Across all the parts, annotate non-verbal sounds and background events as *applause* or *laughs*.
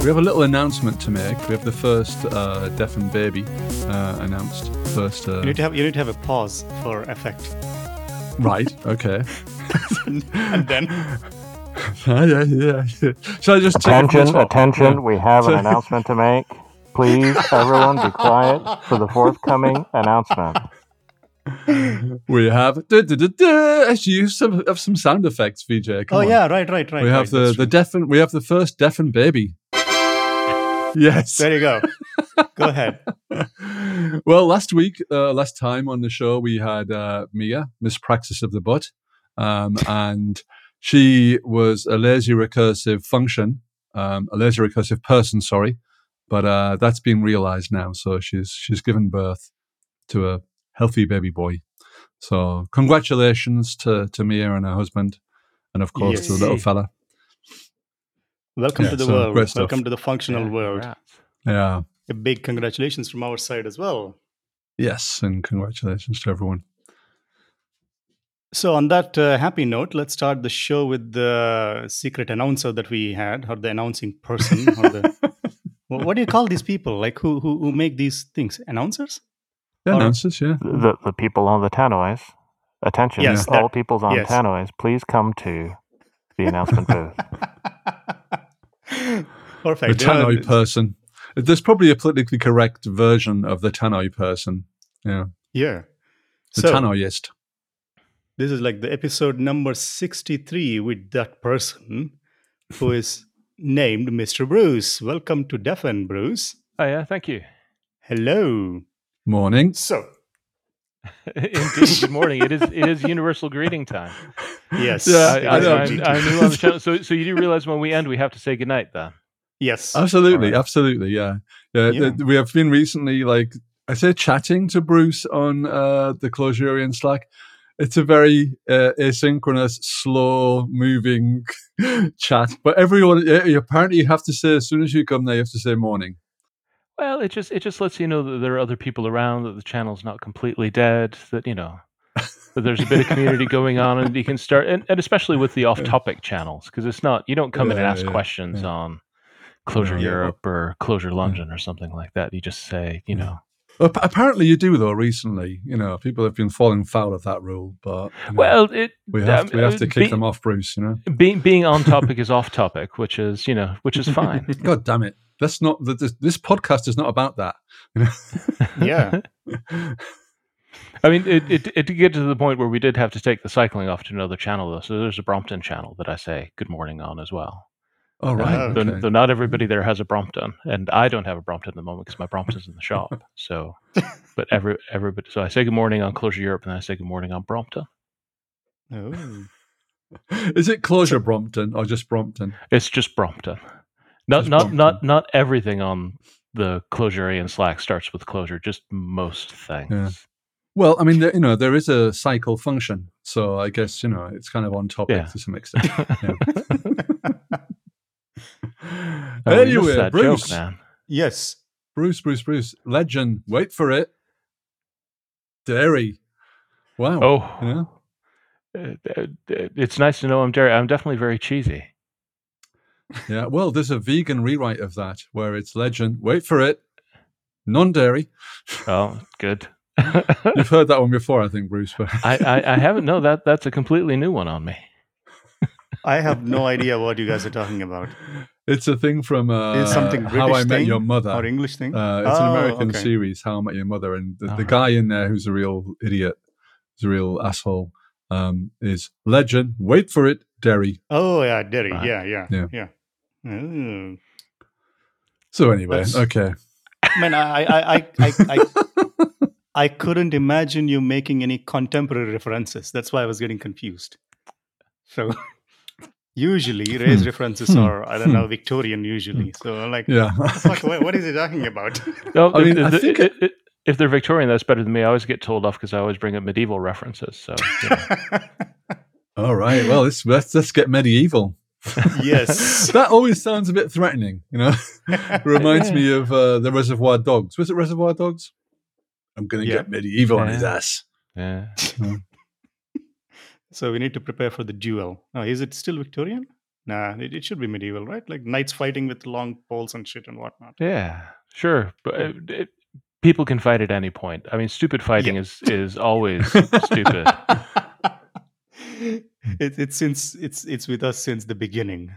We have a little announcement to make. We have the first uh, deafened baby uh, announced. First, uh, You need to have you need to have a pause for effect, right? *laughs* Okay. and then yeah, yeah, yeah. Shall I just take it Attention, top? attention, we have an announcement to make. Please, everyone, be quiet for the forthcoming announcement. *laughs* We have. duh, duh, duh, duh. Actually, you some, have some sound effects, VJ. Come oh on. yeah, right, right, right. we right, have the that's the true. deafen. We have the first deafened baby. Yes. There you go. go ahead. *laughs* well, last week, uh, last time on the show, we had uh, Mia, Miss Praxis of the Butt, um, and she was a lazy recursive function, um, a lazy recursive person. Sorry, but uh, that's been realized now. So she's she's given birth to a healthy baby boy. So congratulations to to Mia and her husband, and of course to the little fella. Welcome Yeah, to the so world. great stuff. Welcome to the functional Yeah, world. congrats. Yeah. A big congratulations from our side as well. Yes, and congratulations to everyone. So, on that uh, happy note, let's start the show with the secret announcer that we had, or the announcing person, or the *laughs* Wha- what do you call these people? Like who who, who make these things? Announcers? Yeah, All right. announcers, yeah. The, the people on the tannoys, attention, Yes, all that- peoples on yes. tannoys, please come to the announcement booth. *laughs* *laughs* The Perfect. Tannoy Yeah, person. There's probably a politically correct version of the Tannoy person. Yeah. yeah. The So Tannoyist. this is like the episode number sixty-three with that person who *laughs* is named Mr. Bruce. Welcome to defn, Bruce. Oh yeah, thank you. Hello. Morning. So *laughs* Indeed. Good morning. It is it is *laughs* universal greeting time. yes, Yeah, it I, is know. am. I'm new on the channel, so so you do realize when we end, we have to say goodnight, then. yes. Absolutely. All right. Absolutely. Yeah. yeah. Yeah. th- We have been recently, like, I say, chatting to Bruce on uh, the Clojurian Slack. It's a very uh, asynchronous, slow moving *laughs* chat. But everyone, uh, apparently, you have to say, as soon as you come there, you have to say morning. Well, it just it just lets you know that there are other people around, that the channel's not completely dead, that you know that there's a bit of community *laughs* going on, and you can start, and, and especially with the off-topic channels, because it's not you don't come in and ask yeah, questions yeah. on Clojure Yeah. Europe or Clojure London or something like that. You just say, you know, Ap- Apparently, you do, though, recently. You know, people have been falling foul of that rule. But you know, well, it we have, um, to, we have to uh, kick be- them off, Bruce, you know? being being on topic is off topic, which is you know which is fine. *laughs* God damn it. That's not th- this, this podcast is not about that. You *laughs* Yeah. *laughs* I mean, it, it it did get to the point where we did have to take the cycling off to another channel though. So there's a Brompton channel that I say good morning on as well. All right. Oh, Though, okay. though not everybody there has a Brompton, and I don't have a Brompton at the moment because my Brompton's in the *laughs* shop. So, but every everybody. So I say good morning on Clojure Europe, and I say good morning on Brompton. Oh. Is it Clojure Brompton or just Brompton? It's just Brompton. Not not not not everything on the Clojurians Slack starts with Clojure. Just most things. Yeah. Well, I mean, there, you know, there is a cycle function, so I guess you know it's kind of on topic Yeah. to some extent. *laughs* Yeah. *laughs* Oh, anyway, Bruce, joke, man. Yes. Bruce, Bruce, Bruce, legend. Wait for it. Dairy. Wow. Oh, Yeah. Uh, uh, it's nice to know I'm Jerry. I'm definitely very cheesy. Yeah. Well, there's a vegan rewrite of that where it's legend. Wait for it. Non-dairy. Oh, good. *laughs* You've heard that one before, I think, Bruce. But I, I, I haven't. No, that that's a completely new one on me. I have no idea what you guys are talking about. it's a thing from uh, Is it something How I Met thing Your Mother. Or English thing? Uh, it's an Oh, American okay. series, How I Met Your Mother, and the, the Alright. guy in there who's a real idiot, who's a real asshole, um, is legend. Wait for it, Derry. Oh yeah, Derry. Right. Yeah, yeah, Yeah. yeah. So anyway, That's- okay. Man, I, I, I, I, I, I couldn't imagine you making any contemporary references. That's why I was getting confused. So, usually, Ray's Hmm. references Hmm. are, I don't Hmm. know, Victorian usually. So, I'm like, Yeah. fuck, *laughs* what, what is he talking about? *laughs* No, I if, mean, if, I think if, if, if they're Victorian, that's better than me. I always get told off because I always bring up medieval references. So you know. *laughs* All right. Well, let's let's, let's get medieval. Yes. *laughs* that always sounds a bit threatening. You know, it *laughs* reminds me of uh, the Reservoir Dogs. Was it Reservoir Dogs? I'm going to Yeah. get medieval on his ass. yeah. *laughs* So, we need to prepare for the duel. Oh, is it still Victorian? Nah, it, it should be medieval, right? Like knights fighting with long poles and shit and whatnot. Yeah, sure, but it, it, people can fight at any point. I mean, stupid fighting Yeah. is is always stupid. *laughs* it, it's since it's it's with us since the beginning.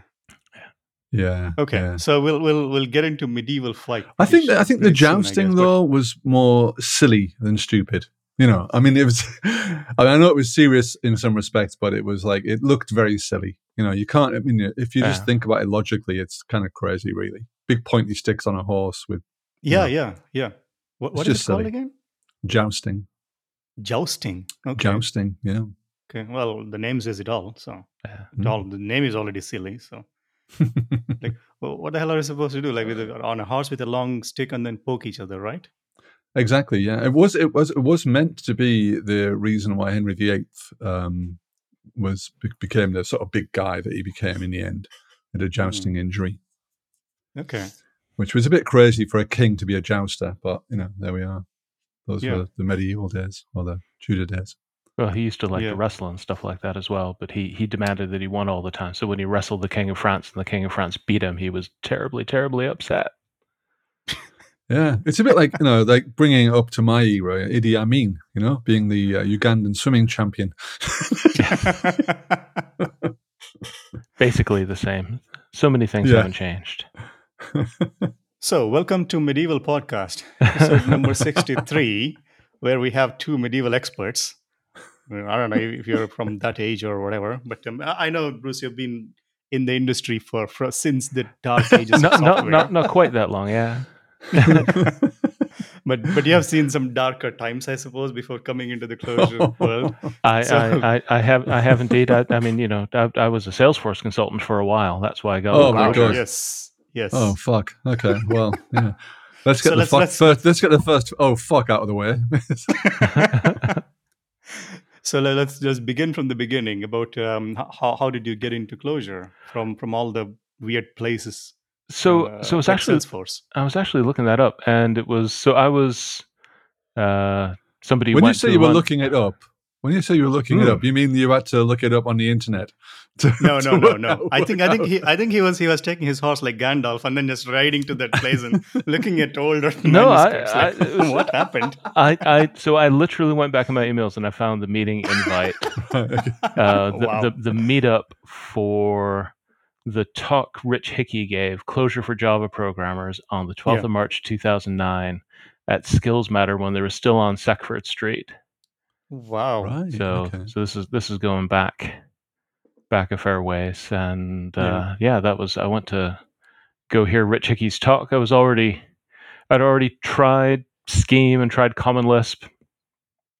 Yeah. Okay, yeah. so we'll we'll we'll get into medieval fight. I think that, I think the pretty soon, jousting guess, though was more silly than stupid. You know, I mean, it was. *laughs* I, mean, I know it was serious in some respects, but it was like it looked very silly. You know, you can't. I mean, if you just Yeah. think about it logically, it's kind of crazy, really. Big pointy sticks on a horse with Yeah, Yeah. yeah, yeah. What, what is it called silly. again? jousting. Jousting. Okay. Jousting. Yeah. Okay. Well, the name says it all. So Yeah. it all the name is already silly. So like, *laughs* well, what the hell are we supposed to do? Like with a, on a horse with a long stick and then poke each other, right? Exactly. Yeah, it was. It was. It was meant to be the reason why Henry VIII um, was became the sort of big guy that he became in the end. Had a jousting injury, Okay. which was a bit crazy for a king to be a jouster. But you know, there we are. Those Yeah. were the medieval days or the Tudor days. Well, he used to like Yeah. to wrestle and stuff like that as well, but he he demanded that he won all the time. So when he wrestled the King of France and the King of France beat him, he was terribly, terribly upset. Yeah, it's a bit like you know, like bringing up to my era, Idi Amin. You know, being the uh, Ugandan swimming champion. *laughs* Basically the same. So many things Yeah. haven't changed. *laughs* so, welcome to Medieval Podcast, *laughs* episode number 63, where we have two medieval experts. I don't know if you're from *laughs* that age or whatever, but um, I I know, Bruce, you've been in the industry for, for since the dark *laughs* ages not, of not, not, not quite that long, yeah. *laughs* but but you have seen some darker times, I suppose, before coming into the Clojure world. I, So- I, I, I have I have indeed. I, I mean, you know, I, I was a Salesforce consultant for a while. That's why I got. Oh my God. Yes, yes. oh fuck. Okay. Well, yeah. Let's get So the let's- fuck let's- first. Let's get the first. Oh fuck out of the way. So let's just begin from the beginning. About um, how how did you get into Clojure from from all the weird places? So uh, so it's like actually Salesforce. I was actually looking that up, and it was so I was uh somebody when you say you were one- looking it up, when you say you're looking it Hmm. up, you mean you had to look it up on the internet? *laughs* to- No, to no, no, no. I think I think he I think he was he was taking his horse like Gandalf and then just riding to that place and *laughs* looking at older *laughs* No, I- manuscripts. I- like, it was- what happened? I, I so I literally went back in my emails and I found the meeting invite, uh, the, wow. the the meetup for the talk Rich Hickey gave, Clojure for Java Programmers, on the 12th Yeah. of March 2009 at Skills Matter when they were still on Sekforde Street. Wow. Right. So okay. so this is this is going back back a fair ways, and uh, Yeah. yeah. that was I went to go hear Rich Hickey's talk. I was already I'd already tried Scheme and tried Common Lisp,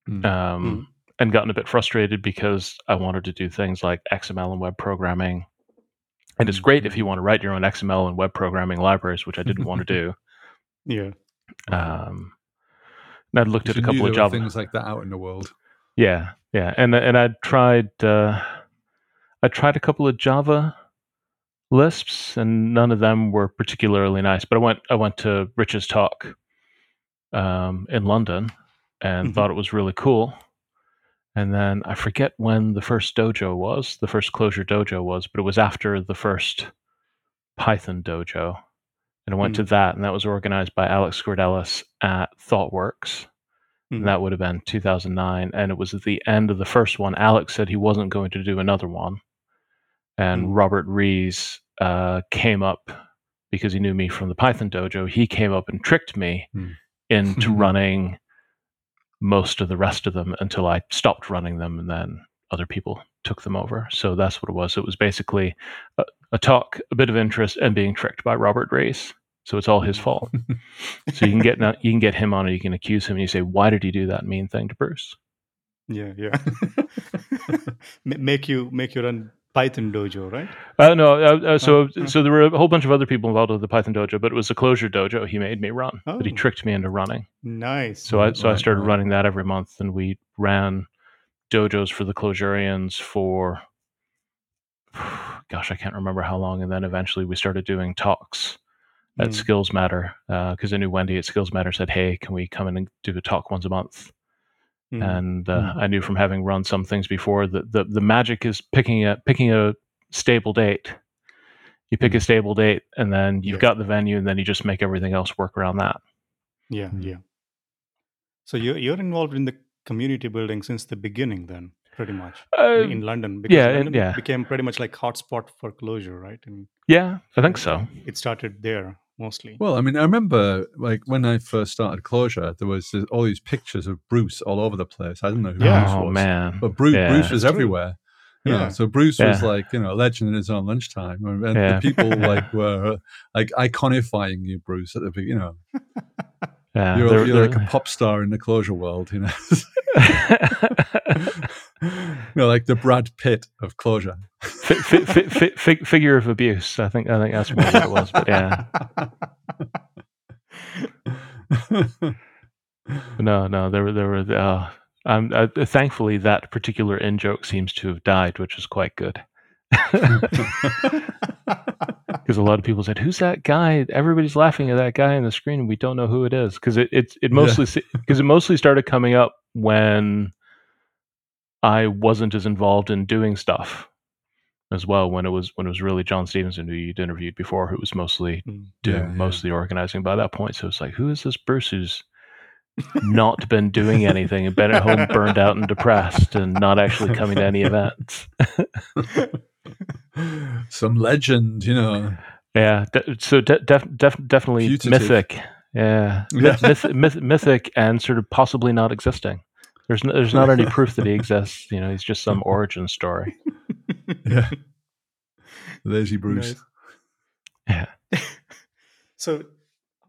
Mm. um, Mm. and gotten a bit frustrated because I wanted to do things like XML and web programming. And it's Mm. great if you want to write your own XML and web programming libraries, which I didn't want to *laughs* do. Yeah. Um, I'd looked at a couple of Java things like that out in the world. Yeah, yeah, and and I tried uh, I tried a couple of Java lisps, and none of them were particularly nice. But I went I went to Rich's talk um, in London and Mhm. thought it was really cool. And then I forget when the first dojo was, the first Clojure dojo was, but it was after the first Python dojo. And I went to that, and that was organized by Alex Scordellis at ThoughtWorks. And that would have been 2009. And it was at the end of the first one. Alex said he wasn't going to do another one. And Mm. Robert Rees uh, came up because he knew me from the Python dojo. He came up and tricked me Mm. into *laughs* running most of the rest of them until I stopped running them. And then other people took them over. So that's what it was. It was basically a, a talk, a bit of interest, and being tricked by Robert Rees. So it's all his fault. *laughs* So you can get you can get him on, and you can accuse him, and you say, "Why did he do that mean thing to Bruce?" Yeah, yeah. *laughs* Make you make you run Python dojo, right? Uh, no, uh, uh, so Oh, oh. so there were a whole bunch of other people involved with the Python dojo, but it was a Clojure dojo he made me run. But he Oh. tricked me into running. Nice. So I so I started right. running that every month, and we ran dojos for the Clojurians for *sighs* gosh, I can't remember how long. And then eventually we started doing talks at Mm. Skills Matter because I knew Wendy at Skills Matter said, "Hey, can we come in and do a talk once a month?" Mm. and uh, I knew from having run some things before that the the magic is picking a picking a stable date You pick a Mm. stable date, and then you've Yes. got the venue, and then you just make everything else work around that. Yeah, Mm. yeah. So you're you're involved in the community building since the beginning, then pretty much Uh, in, in London because yeah, London yeah. became pretty much like hotspot for Clojure, right? And yeah, I think so. it started there mostly. Well, I mean, I remember like when I first started Clojure, there was all these pictures of Bruce all over the place. I don't know who Yeah. Bruce oh was, man, but Bruce, Yeah. Bruce was everywhere. You know, Yeah. so Bruce was like you know a legend in his own lunchtime, and, and Yeah. the people like *laughs* were like iconifying you, Bruce, at the you know yeah, you're, there- you're like a pop star in the Clojure world, you know, *laughs* *laughs* know, like the Brad Pitt of Clojure. fi- fi- fi- figure of abuse. I think I think that's what it was. But yeah, no, no, there were there were. Uh, um, uh, thankfully, that particular in joke seems to have died, which is quite good. *laughs* Because a lot of people said, "Who's that guy?" Everybody's laughing at that guy on the screen, and we don't know who it is because it it, it mostly because it mostly started coming up when I wasn't as involved in doing stuff as well. When it was when it was really John Stevenson who you'd interviewed before, who was mostly Mm. doing Yeah, yeah. most of the organizing by that point. So it's like, who is this Bruce who's *laughs* not been doing anything and been at home burned out and depressed and not actually coming to any events? *laughs* Some legend, you know. Yeah, de- so de- def- def- definitely Putative. mythic. Yeah, Yeah. myth- myth- mythic and sort of possibly not existing. There's n- there's not any proof that he exists. You know, he's just some *laughs* origin story. Yeah. *laughs* Lazy Bruce. Nice. *laughs* So,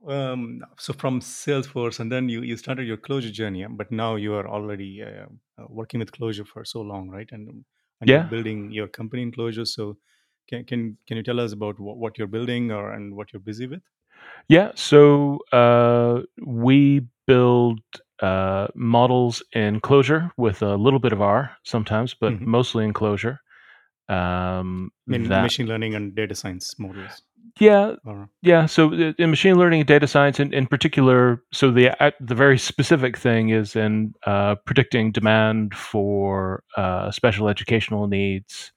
um, so from Salesforce, and then you you started your Clojure journey, but now you are already uh, uh, working with Clojure for so long, right? And, and Yeah. you're building your company in Clojure. So, can can can you tell us about what, what you're building or and what you're busy with? Yeah, so uh, we build uh, models in Clojure with a little bit of R sometimes, but Mhm. mostly in Clojure. Um, I mean, that- machine learning and data science models. yeah, Or, yeah. So in machine learning and data science, in, in particular, so the uh, the very specific thing is in uh, predicting demand for uh, special educational needs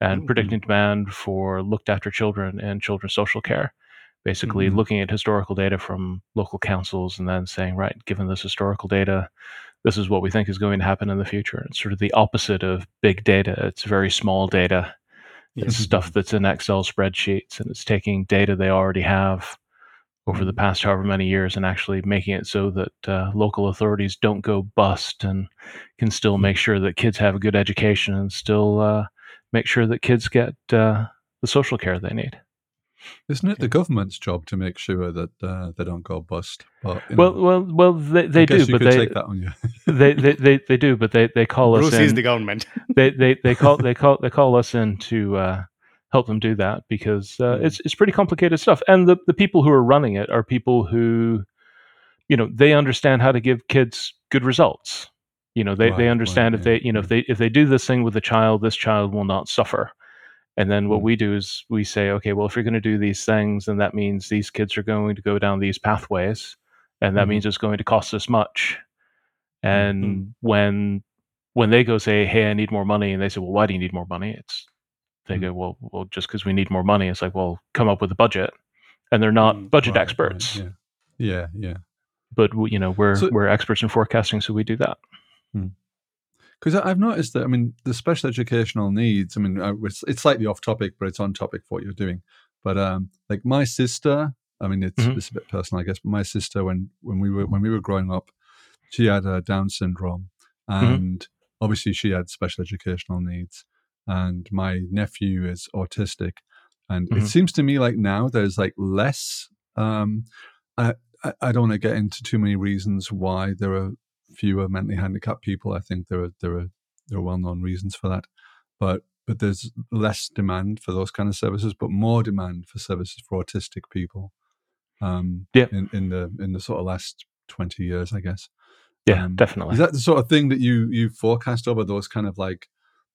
and Mhm. predicting demand for looked after children and children's social care. Basically, Mhm. looking at historical data from local councils and then saying, right, given this historical data, this is what we think is going to happen in the future. It's sort of the opposite of big data. It's very small data. It's Yes. stuff that's in Excel spreadsheets, and it's taking data they already have over the past however many years and actually making it so that uh, local authorities don't go bust and can still make sure that kids have a good education and still uh, make sure that kids get uh, the social care they need. Isn't it the government's job to make sure that uh, they don't go bust? But, Well, know, well, well, they, I they guess do, you but they, take that on you. they, *laughs* they, they, they do, but they, they call Bruce us is in. the government. *laughs* they, they, they call *laughs* they call they call us in to uh, help them do that because uh, Mm. it's it's pretty complicated stuff. And the the people who are running it are people who, you know, they understand how to give kids good results. You know, they, Right, they right, understand if yeah, they you know yeah. if they if they do this thing with a child, this child will not suffer. And then what Mm. we do is we say, okay, well, if you're going to do these things, then that means these kids are going to go down these pathways, and that Mhm. means it's going to cost us much. Mm-hmm. And when when they go say, "Hey, I need more money," and they say, "Well, why do you need more money?" It's they Mm. go, "Well, well, just because we need more money." It's like, "Well, come up with a budget," and they're not Mm, budget Right, right, experts, yeah. Yeah, yeah. but you know, we're So- we're experts in forecasting, so we do that. Because I've noticed that, I mean, the special educational needs, I mean, it's, it's slightly off topic, but it's on topic for what you're doing. But um, like my sister, I mean, it's, Mhm. it's a bit personal, I guess, but my sister, when, when we were when we were growing up, she had a Down syndrome, Mhm. and obviously she had special educational needs. And my nephew is autistic, and Mhm. it seems to me like now there's like less. Um, I, I don't want to get into too many reasons why there are fewer mentally handicapped people. I think there are there are there are well known reasons for that, but but there's less demand for those kind of services, but more demand for services for autistic people. Um, Yeah. in, in the in the sort of last twenty years, I guess. Yeah, Um, definitely. Is that the sort of thing that you you forecast over those kind of like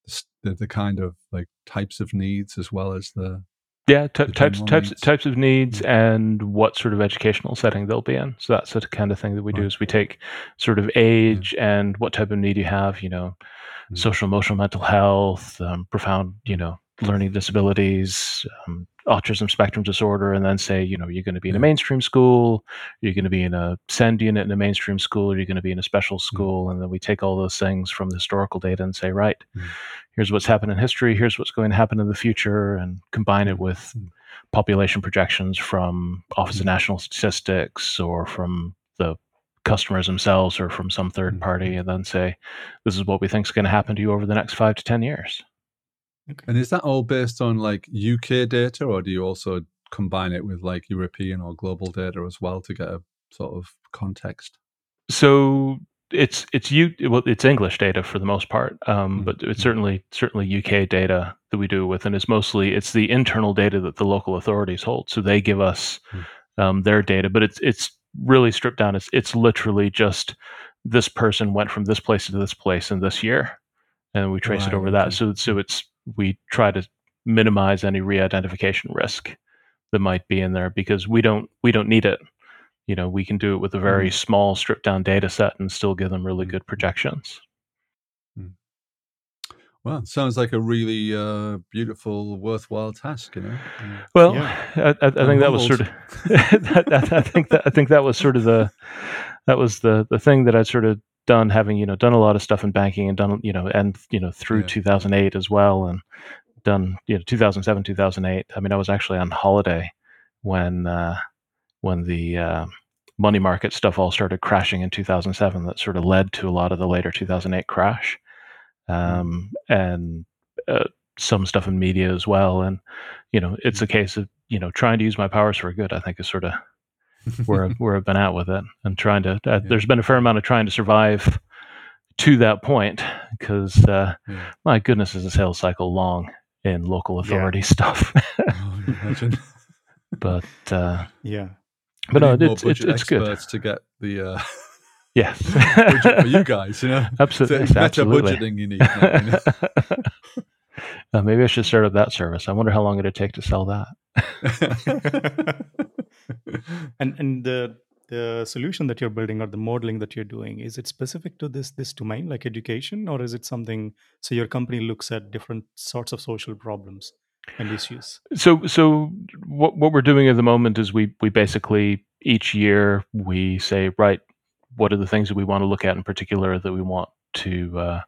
the, the, the kind of like types of needs as well as the yeah, t- types types needs? types of needs and what sort of educational setting they'll be in. So that's the kind of thing that we do is we take sort of age and what type of need you have. You know, Mm. social, emotional, mental health, um, profound, you know, learning disabilities, um, autism spectrum disorder and then say, you know, you're going to be in a mainstream school, you're going to be in a SEND unit in a mainstream school, or you're going to be in a special mm-hmm. school. And then we take all those things from the historical data and say, right, Mm. here's what's happened in history, here's what's going to happen in the future, and combine it mm-hmm. with Mm. population projections from Office of. National Statistics or from the customers themselves or from some third party, and then say, this is what we think is going to happen to you over the next five to 10 years. And is that all based on like UK data, or do you also combine it with like European or global data as well to get a sort of context? So it's it's you well it's English data for the most part, um, Mhm. but it's certainly certainly UK data that we do with, and it's mostly it's the internal data that the local authorities hold. So they give us Mm. um, their data, but it's it's really stripped down. It's it's literally just this person went from this place to this place in this year, and we trace Right, it over okay. that. So so it's we try to minimize any re-identification risk that might be in there because we don't we don't need it. You know, we can do it with a very small stripped down data set and still give them really Mm. good projections. Well, it sounds like a really uh, beautiful, worthwhile task. You know. Mm. Well, Yeah. I, I, I think that was sort of *laughs* that, that, I think that I think that was sort of the that was the the thing that I'd sort of done having you know done a lot of stuff in banking and done you know and you know through Yeah. 2008 as well and done you know 2007 2008 I mean I was actually on holiday when uh, when the uh, money market stuff all started crashing in 2007 that sort of led to a lot of the later 2008 crash. Um, and uh, some stuff in media as well. And you know it's a case of you know trying to use my powers for good I think is sort of where I've, where I've been at with it and trying to. Uh, Yeah. There's been a fair amount of trying to survive to that point because uh, Yeah. my goodness, is a sales cycle long in local authority *laughs* stuff. Oh, but uh, Yeah. but no, We need more it's it's, it's good. to get the uh, Yes, *laughs* budget for you guys. You know, absolutely, It's meta absolutely. budgeting you need. now, you know? *laughs* Uh, maybe I should start up that service. I wonder how long it'd take to sell that. *laughs* and and the the solution that you're building or the modeling that you're doing is it specific to this this domain like education or is it something so your company looks at different sorts of social problems and issues So, so what what we're doing at the moment is we we basically each year we say right, what are the things that we want to look at in particular that we want to uh,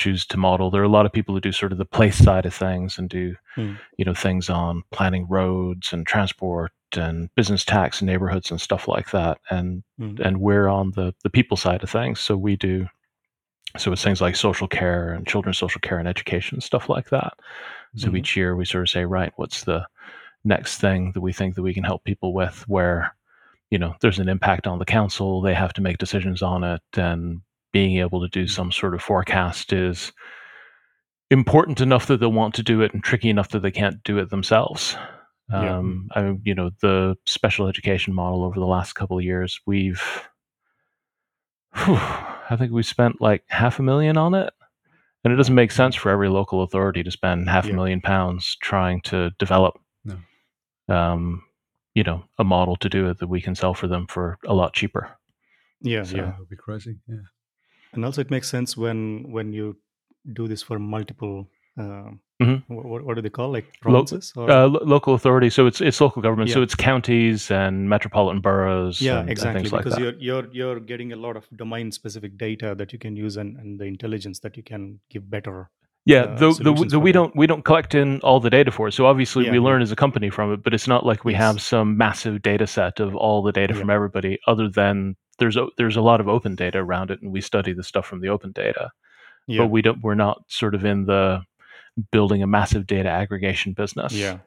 choose to model. There are a lot of people who do sort of the place *laughs* side of things and do Hmm. you know things on planning roads and transport and business tax and neighborhoods and stuff like that. And Mm. and we're on the the people side of things. So we do so it's things like social care and children's social care and education stuff like that. So Mhm. each year we sort of say, right, what's the next thing that we think that we can help people with where, you know, there's an impact on the council, they have to make decisions on it, and being able to do some sort of forecast is important enough that they'll want to do it and tricky enough that they can't do it themselves. Yeah. Um, I mean, you know, the special education model over the last couple of years, we've, whew, I think we spent like half a million on it. And it doesn't make sense for every local authority to spend half Yeah. a million pounds trying to develop, No. um, you know, a model to do it that we can sell for them for a lot cheaper. yeah So- yeah That would be crazy. Yeah. And also it makes sense when when you do this for multiple uh, Mhm. what, what do they call like Lo- provinces or Uh, lo- local authorities, so it's it's local government, so it's counties and metropolitan boroughs. yeah and, and exactly like because that. you're you're you're getting a lot of domain specific data that you can use and, and the intelligence that you can give better Yeah, uh, though, though, solutions though for we don't we don't collect in all the data for it. So obviously Yeah, we yeah. learn as a company from it, but it's not like we Yes. have some massive data set of all the data Yeah. from everybody. Other than there's a, there's a lot of open data around it, and we study the stuff from the open data. yeah But we don't we're not sort of in the building a massive data aggregation business. yeah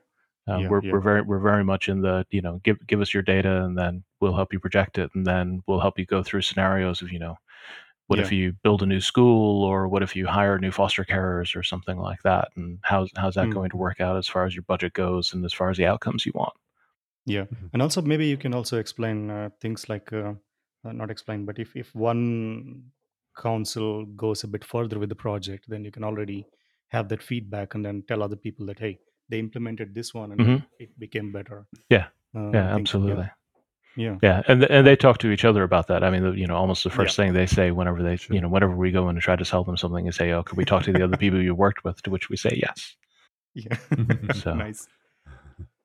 Uh, Yeah, we're yeah. we're very we're very much in the you know give give us your data and then we'll help you project it and then we'll help you go through scenarios of you know what if you build a new school or what if you hire new foster carers or something like that and how's how's that Mm. going to work out as far as your budget goes and as far as the outcomes you want. Yeah, Mhm. and also maybe you can also explain uh, things like uh, uh, not explain, but if if one council goes a bit further with the project, then you can already have that feedback and then tell other people that hey, they implemented this one and Mhm. it became better. Yeah. Uh, Yeah, absolutely. Yeah, Yeah, and th- and they talk to each other about that. I mean, the, you know, almost the Yeah. first thing they say whenever they, Sure. you know, whenever we go in and try to sell them something and say, "Oh, could we talk to the other people you worked with?" To which we say yes. yeah, *laughs* So- nice.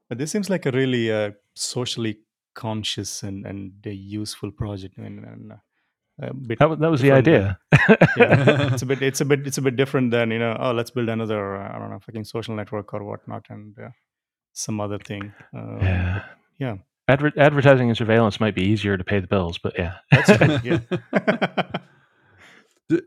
But this seems like a really uh, socially conscious and and a useful project. Mean, and, uh, a bit That, that was the different than- idea. *laughs* yeah, *laughs* it's a bit it's a bit it's a bit different than you know. Oh, let's build another uh, I don't know fucking social network or whatnot and uh, some other thing. Um, yeah. yeah. Adver- advertising and surveillance might be easier to pay the bills, but yeah. That's true. Yeah. *laughs*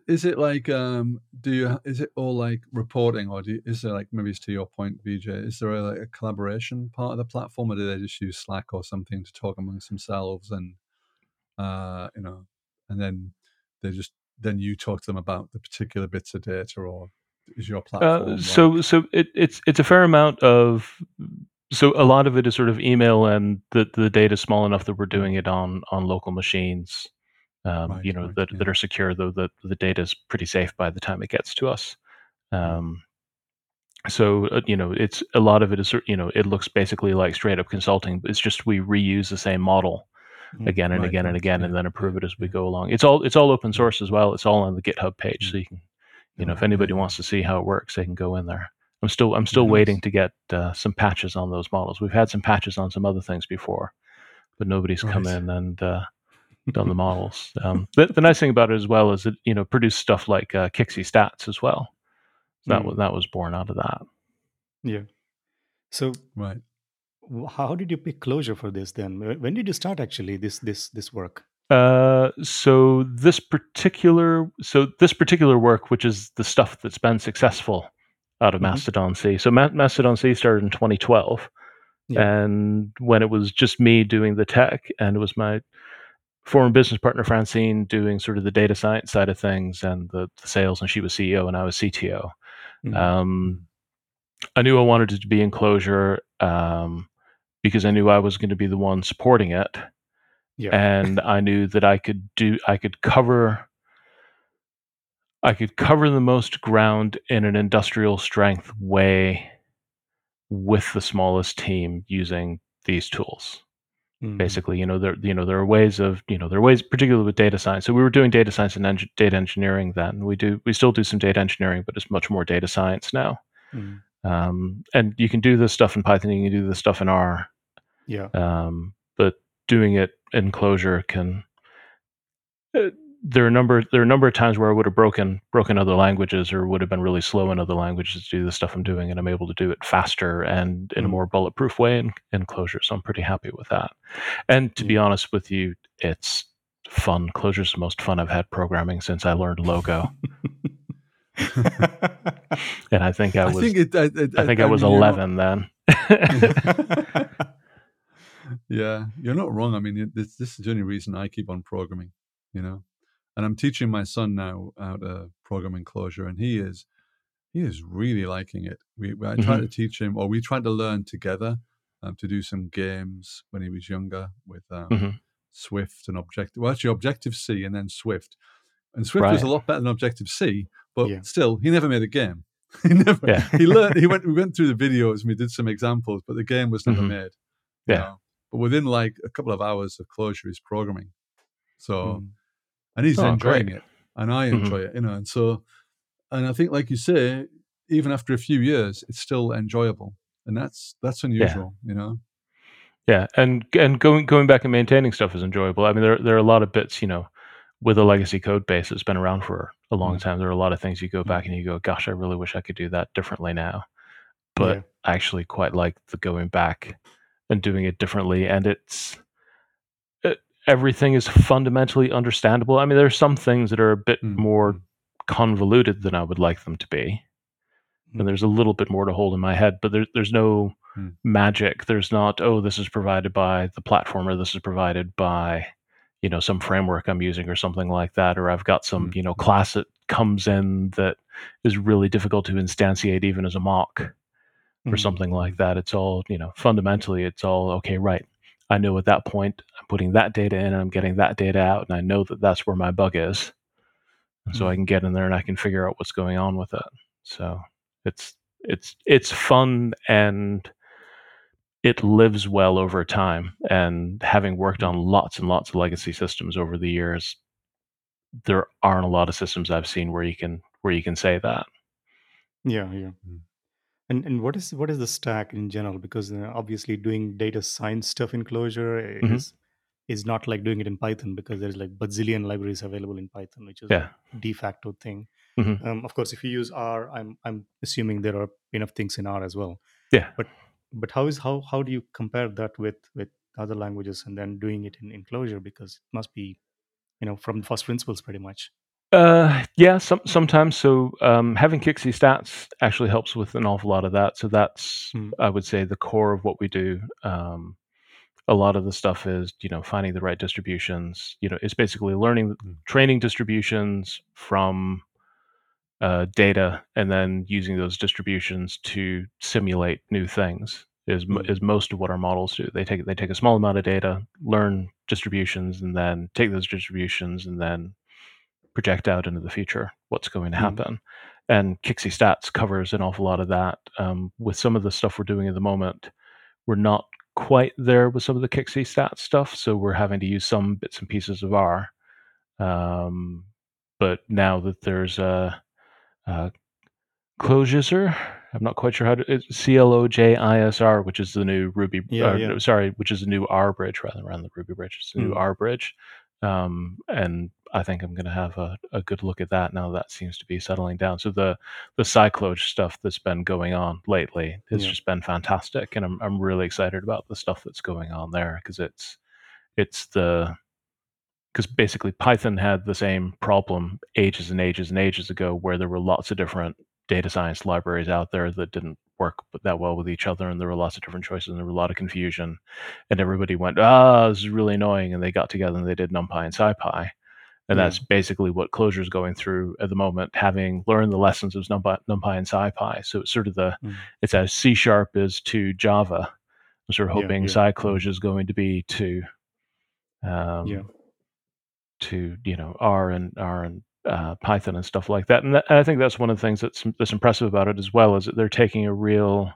Is it like um do you is it all like reporting or do you, is there like maybe it's to your point VJ is there a, like a collaboration part of the platform or do they just use Slack or something to talk amongst themselves and uh you know and then they just then you talk to them about the particular bits of data or is your platform Uh, like- so so it, it's it's a fair amount of so a lot of it is sort of email and the the data is small enough that we're doing it on on local machines um, Right, you know right, that, yeah. that are secure though the the data is pretty safe by the time it gets to us. Um, so uh, you know it's a lot of it is you know it looks basically like straight up consulting it's just we reuse the same model Mm, again and right, again and again yeah, and then improve it as we go along. It's all it's all open source as well. It's all on the github page so you can you know if anybody wants to see how it works they can go in there. I'm still i'm still Nice. waiting to get uh, some patches on those models. We've had some patches on some other things before but nobody's come in and uh, done the models um, the, the nice thing about it as well is it you know produce stuff like uh, kixi stats as well that Mm. was that was born out of that yeah. So right how did you pick Clojure for this then? When did you start actually this this this work? Uh, so this particular so this particular work, which is the stuff that's been successful out of Mhm. Mastodon C. So Ma- Mastodon C started in 2012, Yeah. and when it was just me doing the tech, and it was my former business partner Francine doing sort of the data science side of things and the, the sales, and she was CEO and I was CTO. Mhm. Um, I knew I wanted it to be in Clojure um, because I knew I was going to be the one supporting it yeah. and I knew that I could do I could cover I could cover the most ground in an industrial strength way with the smallest team using these tools. Mm, Basically, you know, there you know there are ways of you know there are ways, particularly with data science. So we were doing data science and data engineering then. We do we still do some data engineering, but it's much more data science now. mm, Um, and you can do this stuff in Python. You can do this stuff in R. yeah. um, but doing it in Clojure can uh, there are a number there are a number of times where I would have broken broken other languages or would have been really slow in other languages to do the stuff I'm doing, and I'm able to do it faster and in a Mm. more bulletproof way in, in Clojure. So I'm pretty happy with that. And to be honest with you, it's fun. Clojure's the most fun I've had programming since I learned Logo, *laughs* and I think I I, was I, think it I, think I, was mean, you're not- 11 then. *laughs* Yeah, you're not wrong. I mean, this, this is the only reason I keep on programming, you know. And I'm teaching my son now how to program in Clojure, and he is he is really liking it. We, we I tried to teach him, or we tried to learn together um, to do some games when he was younger with um, Mhm. Swift and Objective. Well, actually, Objective C and then Swift. And Swift was a lot better than Objective C, but Yeah. still, he never made a game. *laughs* he never. Yeah. He learned. He went. *laughs* We went through the videos and we did some examples, but the game was never Mhm. made. Yeah. know. But within like a couple of hours of Clojure, he's programming. So, Mm, and he's Oh, enjoying great. it, and I Mhm. enjoy it, you know. And so, and I think, like you say, even after a few years, it's still enjoyable, and that's that's unusual, you know. Yeah, and and going going back and maintaining stuff is enjoyable. I mean, there there are a lot of bits, you know, with a legacy code base that's been around for a long Mm. time. There are a lot of things you go back and you go, "Gosh, I really wish I could do that differently now." But Yeah. I actually quite like the going back and doing it differently, and it's it, everything is fundamentally understandable. I mean, there are some things that are a bit Mm, more mm. convoluted than I would like them to be Mm. and there's a little bit more to hold in my head but there, there's no Hmm. magic there's not oh this is provided by the platform or this is provided by you know some framework i'm using or something like that or i've got some you know class that comes in that is really difficult to instantiate even as a mock or mm, something like that it's all you know fundamentally it's all okay right i know at that point i'm putting that data in and i'm getting that data out and i know that that's where my bug is. And so i can get in there and i can figure out what's going on with it. So it's it's it's fun and it lives well over time. And having worked on lots and lots of legacy systems over the years there aren't a lot of systems i've seen where you can where you can say that. Yeah, yeah. Mm. And and what is what is the stack in general? Because uh, obviously doing data science stuff in Clojure Mhm. is is not like doing it in Python because there's like bazillion libraries available in Python, which is Yeah. a de facto thing. Mhm. Um, of course, if you use R, I'm I'm assuming there are enough things in R as well. Yeah. But but how is how how do you compare that with with other languages and then doing it in, in Clojure because it must be you know from first principles pretty much. Uh, yeah, some, sometimes. So um, having Kixi stats actually helps with an awful lot of that. So that's, Hmm. I would say, the core of what we do. Um, a lot of the stuff is, you know, finding the right distributions. You know, it's basically learning, Mm. training distributions from uh, data, and then using those distributions to simulate new things. Is Mm. is most of what our models do. They take they take a small amount of data, learn distributions, and then take those distributions and then project out into the future what's going to Mm. happen. And Kixi Stats covers an awful lot of that. Um, with some of the stuff we're doing at the moment, we're not quite there with some of the Kixi Stats stuff, so we're having to use some bits and pieces of R. Um, but now that there's a, a Clojisr, I'm not quite sure how to it's C L O J I S R, which is the new Ruby. Yeah, yeah. no, sorry, which is the new R bridge rather than around the Ruby bridge. It's the new Mm. R bridge, um, and I think I'm going to have a, a good look at that now. That seems to be settling down. So the the SciCloj stuff that's been going on lately has Yeah. just been fantastic, and I'm I'm really excited about the stuff that's going on there because it's it's the because basically Python had the same problem ages and ages and ages ago, where there were lots of different data science libraries out there that didn't work that well with each other, and there were lots of different choices, and there were a lot of confusion, and everybody went, "Ah, this is really annoying," and they got together and they did NumPy and SciPy, and Yeah. that's basically what Clojure is going through at the moment, having learned the lessons of NumPy, NumPy and SciPy. So it's sort of the Mm. it's as C sharp is to Java. I'm sort of hoping yeah. SciClojure is going to be to um, Yeah. to you know R and R and uh, Python and stuff like that. And, that, and I think that's one of the things that's that's impressive about it as well is that they're taking a real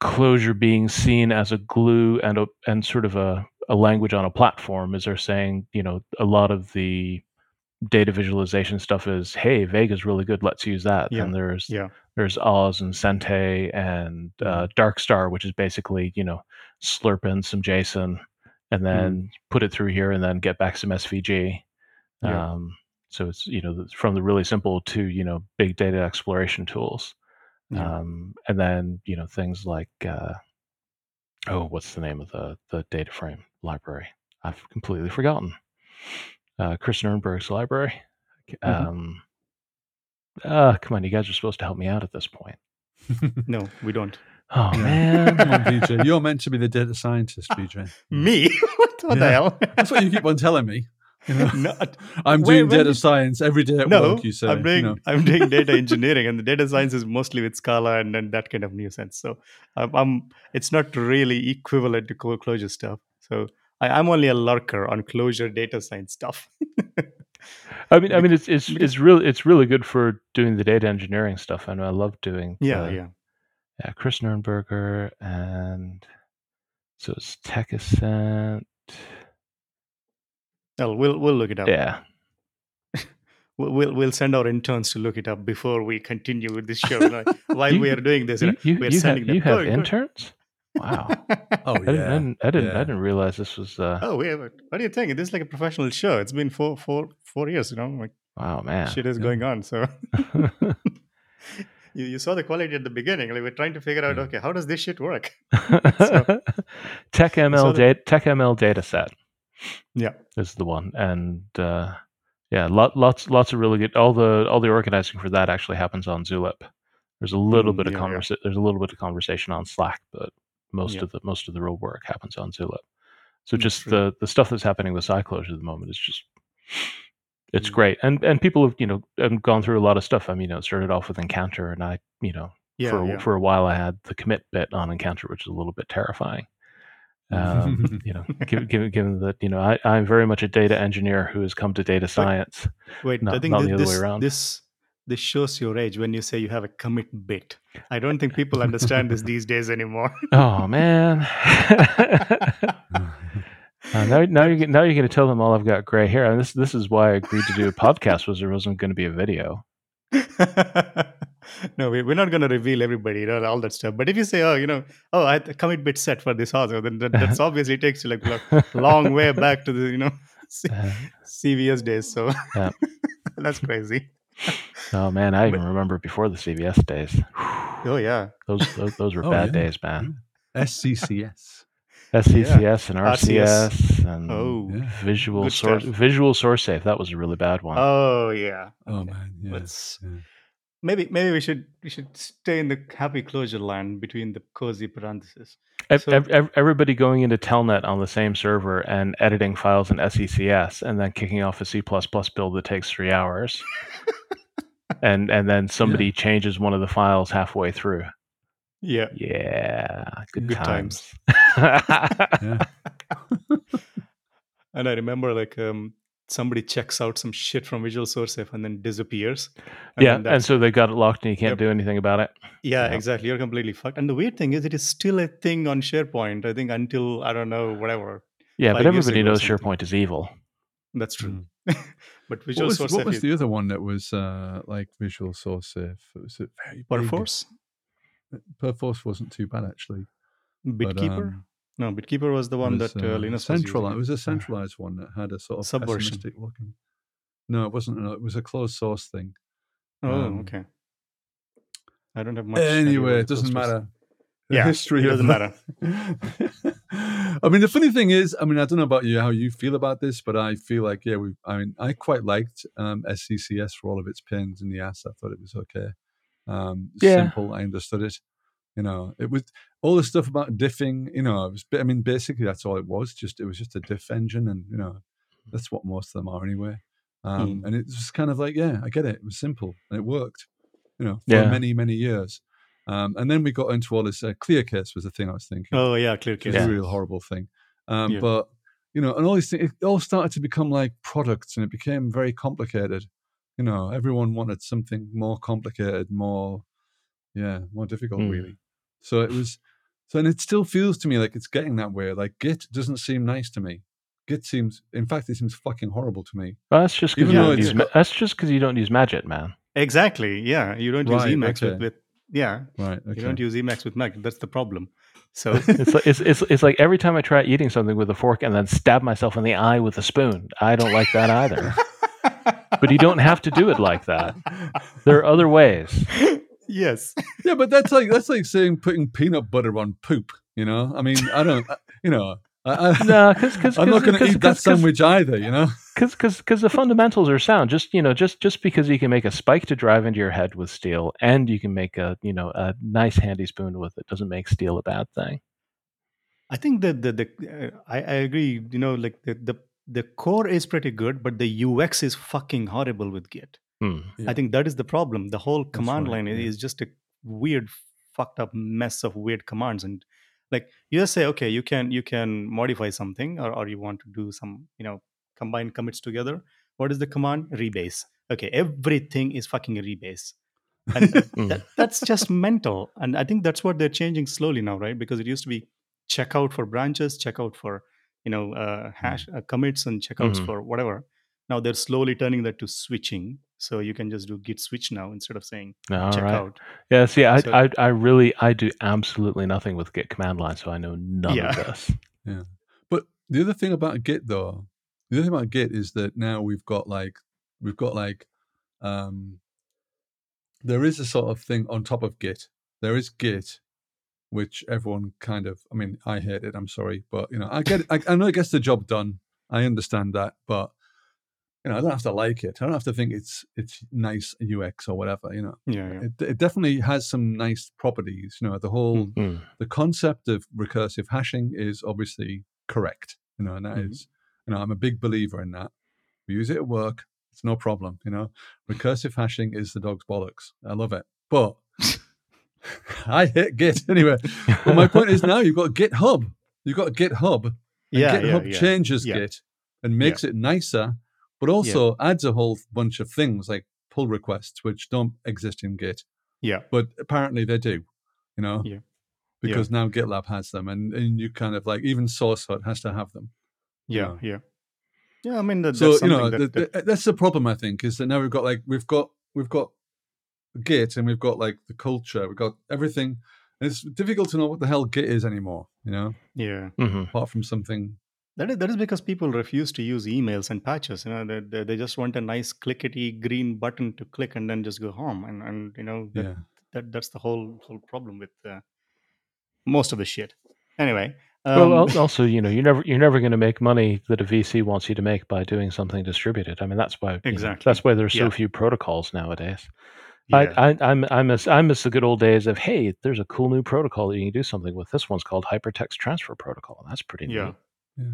Clojure being seen as a glue and a and sort of a, a language on a platform is they're saying you know a lot of the data visualization stuff is hey vega's really good let's use that Yeah, and there's Yeah. there's Oz and Sente and uh, Darkstar, which is basically you know slurp in some JSON and then put it through here and then get back some SVG. Yeah. Um, so it's you know from the really simple to you know big data exploration tools, Yeah. um, and then you know things like uh, oh what's the name of the the data frame library? I've completely forgotten. Uh, Chris Nuernberger's library. Mhm. Um, uh, come on, you guys are supposed to help me out at this point. *laughs* No, we don't. Oh Yeah. man. Come on, VJ. *laughs* You're meant to be the data scientist, VJ. *laughs* Me? what what the hell? That's what you keep on telling me. You *laughs* know? no, I'm doing when data did- science every day at no, work. You say, I'm doing you know. I'm doing *laughs* data engineering, and the data science is mostly with Scala and, and that kind of nuisance. So I'm, I'm it's not really equivalent to Clojure stuff. So I, I'm only a lurker on Clojure data science stuff. I mean, *laughs* I mean, it's it's it's really it's really good for doing the data engineering stuff, and I love doing. yeah, the- yeah. yeah. Chris Nuernberger, and so it's TechAscent. Well, we'll we'll look it up. Yeah, *laughs* We'll, we'll we'll send our interns to look it up before we continue with this show. Like, *laughs* while You- we are doing this, you you, we're you have sending them. you have "Good, good." interns. Wow, *laughs* Oh, I didn't, I yeah. didn't I didn't I didn't realize this was. Uh, Oh, yeah. But what do you think? This is like a professional show. It's been four four four years. You know, like wow, man. shit is yeah. going on. So you, you saw the quality at the beginning. Like we're trying to figure out, Yeah. okay, how does this shit work? Tech ML So the- data Tech ML data set. Yeah. is the one, and uh, yeah, lot, lots lots of really good. All the all the organizing for that actually happens on Zulip. There's a little Mm, bit of yeah, yeah. There's a little bit of conversation on Slack, but most Yeah. of the most of the real work happens on Zulip. So Mm, just true. the the stuff that's happening with SciClojure at the moment is just it's Mm. great, and and people have you know have gone through a lot of stuff. I mean, you know, it started off with Incanter, and I you know Yeah, for yeah. for a while I had the commit bit on Incanter, which is a little bit terrifying. Um, *laughs* you know, given, given, that you know I, I'm very much a data engineer who has come to data science. Wait, I think not thi- the other way around. this this shows your age when you say you have a commit bit. I don't think people understand this these days anymore. *laughs* Oh man! *laughs* Uh, now, now you're now you're going to tell them all I've got gray hair, and this this is why I agreed to do a podcast was there wasn't going to be a video. No, we, we're not going to reveal everybody, you know, all that stuff. But if you say, oh, you know, oh, I had a commit bit set for this also, then that, that's *laughs* obviously takes you like a long way back to the, you know, *laughs* C- Uh, CVS days. So Yeah. *laughs* that's crazy. oh man, I even But- remember before the CVS days. Oh yeah, Those those, those were Oh, bad yeah. days, man. SCCS. SCCS and RCS. RCS and Oh. Yeah. Visual source. Visual Source Safe. That was a really bad one. oh yeah. Oh Okay. man, yeah. Let's yeah. Maybe maybe we should we should stay in the happy Clojure land between the cozy parentheses. Ev- so- ev- ev- everybody going into Telnet on the same server and editing files in SECS and then kicking off a C++ build that takes three hours. *laughs* and and then somebody changes one of the files halfway through. Yeah. Yeah, good, Good times. *laughs* Yeah. *laughs* And I remember like um somebody checks out some shit from Visual Source Safe and then disappears. And yeah, then and so they got it locked and you can't Yep. do anything about it. yeah, yeah. exactly. You're completely fucked. And the weird thing is, it is still a thing on SharePoint. I think until I don't know whatever. Yeah, but everybody knows. SharePoint is evil. That's true. Mm. *laughs* but What was, Source what Safe was the other one that was uh, like Visual Source Safe? Was it very big? Perforce, Perforce wasn't too bad actually. but, BitKeeper. um, no, BitKeeper was the one was, that uh, uh, Linus was central. It was a centralized one that had a sort of Subversion. pessimistic looking. No, it wasn't. No, it was a closed source thing. Oh, um, okay. I don't have much. Anyway, it doesn't matter. The Yeah, history it doesn't matter. *laughs* I mean, the funny thing is, I mean, I don't know about you, how you feel about this, but I feel like, yeah, we. I mean, I quite liked um, SCCS for all of its pains in the ass. I thought it was okay. Um, Yeah. Simple. I understood it. You know, it was all the stuff about diffing. You know, it was. I mean, basically, that's all it was. Just it was just a diff engine, and you know, that's what most of them are anyway. Um, Mm. And it was kind of like, yeah, I get it. It was simple and it worked. You know, for Yeah. many many years. Um, and then we got into all this. Uh, ClearCase was the thing I was thinking. Oh yeah, clear It case. was Yeah. a real horrible thing. Um, Yeah. But you know, and all these things, it all started to become like products, and it became very complicated. You know, everyone wanted something more complicated, more, yeah, more difficult, Mm. really. So it was, so and it still feels to me like it's getting that way. Like Git doesn't seem nice to me. Git seems, in fact, it seems fucking horrible to me. Well, that's just because Even you though don't use. Ma- that's just because you don't use Magit, man. Exactly. Yeah, you don't use Emacs with, okay. with yeah, Right. Okay. you don't use Emacs with Mac. That's the problem. So *laughs* It's like it's, it's it's like every time I try eating something with a fork and then stab myself in the eye with a spoon. I don't like that either. *laughs* but you don't have to do it like that. There are other ways. *laughs* yes, *laughs* yeah, but that's like that's like saying putting peanut butter on poop. You know, I mean, I don't, you know, I, I, No, because cause, I'm not going to eat that sandwich either. You know. *laughs* because because the fundamentals are sound. Just you know, just just because you can make a spike to drive into your head with steel, and you can make a you know a nice handy spoon with it, doesn't make steel a bad thing. I think that the the uh, I, I agree. You know, like the, the the core is pretty good, but the UX is fucking horrible with Git. Hmm. Yeah. I think that is the problem. The whole command right, line yeah. is just a weird, fucked up mess of weird commands. And like you just say, okay, you can you can modify something, or, or you want to do some, you know, combine commits together. What is the command? Rebase. Okay, everything is fucking a rebase. And *laughs* Mm. that, that's just mental. And I think that's what they're changing slowly now, right? Because it used to be check out for branches, check out for you know uh, hash uh, commits and checkouts Mhm. for whatever. Now they're slowly turning that to switching, so you can just do git switch now instead of saying All check right. out. Yeah. See, I, So- I I really I do absolutely nothing with Git command line, so I know none Yeah. of this. *laughs* Yeah but the other thing about Git though, the other thing about Git is that now we've got like we've got like um there is a sort of thing on top of Git. There is Git, which everyone kind of I mean, I hate it, I'm sorry, but you know, I get I, I know it gets the job done. I understand that, but you know, I don't have to like it. I don't have to think it's it's nice UX or whatever, you know. Yeah, yeah. It, it definitely has some nice properties, you know, the whole Hmm. the concept of recursive hashing is obviously correct. You know, and that is, Mhm. you know, I'm a big believer in that. We use it at work. It's no problem. You know, recursive hashing is the dog's bollocks. I love it. But *laughs* I hit Git *laughs* anyway. But my point is now you've got GitHub. You've got GitHub. And Yeah, yeah, GitHub yeah. changes yeah. Git and makes it nicer, but also adds a whole bunch of things like pull requests, which don't exist in Git Yeah, but apparently they do, you know, Yeah. because now GitLab has them, and, and you kind of like even SourceHut has to have them. yeah, Yeah. yeah. Yeah, I mean that, so that's you know that, the- that- that's the problem I think is that now we've got like we've got we've got Git and we've got like the culture, we've got everything. And it's difficult to know what the hell Git is anymore, you know, Yeah. hmm apart from something. That is, that is because people refuse to use emails and patches. You know, they, they, they just want a nice clickety green button to click and then just go home. And, and you know, that, Yeah. that that's the whole whole problem with uh, most of the shit. Anyway, well, um, al- also, you know, you're never you're never going to make money that a VC wants you to make by doing something distributed. I mean, that's why you know, Exactly. that's why there's so Yeah. few protocols nowadays. yeah, I, I, I'm I miss I miss the good old days of hey, there's a cool new protocol that you can do something with. This one's called Hypertext Transfer Protocol. That's pretty neat. Yeah,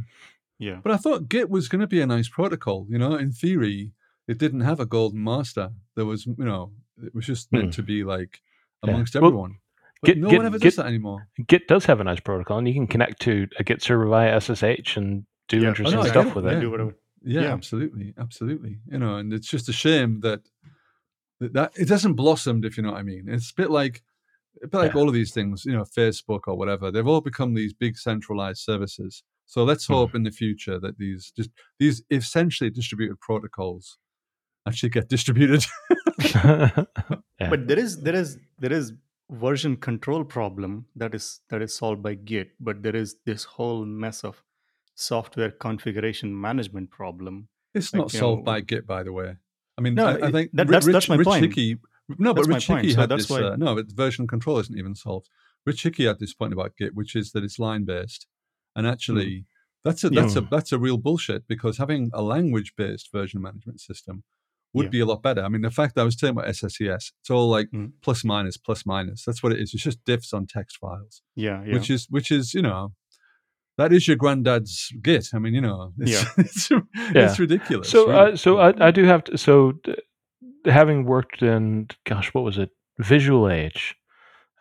Yeah. yeah, But I thought Git was going to be a nice protocol. You know, in theory, it didn't have a golden master. There was, you know, it was just meant Hmm. to be like Yeah. amongst Well, everyone. But Git- no Git- one ever Git- does that anymore. Git does have a nice protocol, and you can connect to a Git server via SSH and do Yeah. Oh, interesting no, stuff get it, with yeah. it. do whatever. Yeah, Yeah. absolutely, absolutely. You know, and it's just a shame that that, that it hasn't blossomed. If you know what I mean, it's a bit like a bit like Yeah. all of these things. You know, Facebook or whatever. They've all become these big centralized services. So let's Mhm. hope in the future that these just these essentially distributed protocols actually get *laughs* distributed. *laughs* yeah. But there is there is there is version control problem that is that is solved by Git, but there is this whole mess of software configuration management problem. It's Like, not solved know- by Git, by the way. I mean, No, I, I think that- that's- Rich, that's my Rich point. Hickey. No, but That's my Rich point. Hickey So had that's this. why- Uh, no, but version control isn't even solved. Rich Hickey had this point about Git, which is that it's line based, and actually, that's a Yeah. that's a that's a real bullshit because having a language based version management system would Yeah. be a lot better. I mean, the fact that I was talking about SCCS, it's all like Mm. plus minus plus minus. That's what it is. It's just diffs on text files, Yeah, yeah. which is which is you know. That is your granddad's Git. I mean, you know, *laughs* it's, Yeah. it's, it's ridiculous. So, really. uh, so I, I do have to. So, d- having worked in, gosh, what was it? Visual Age.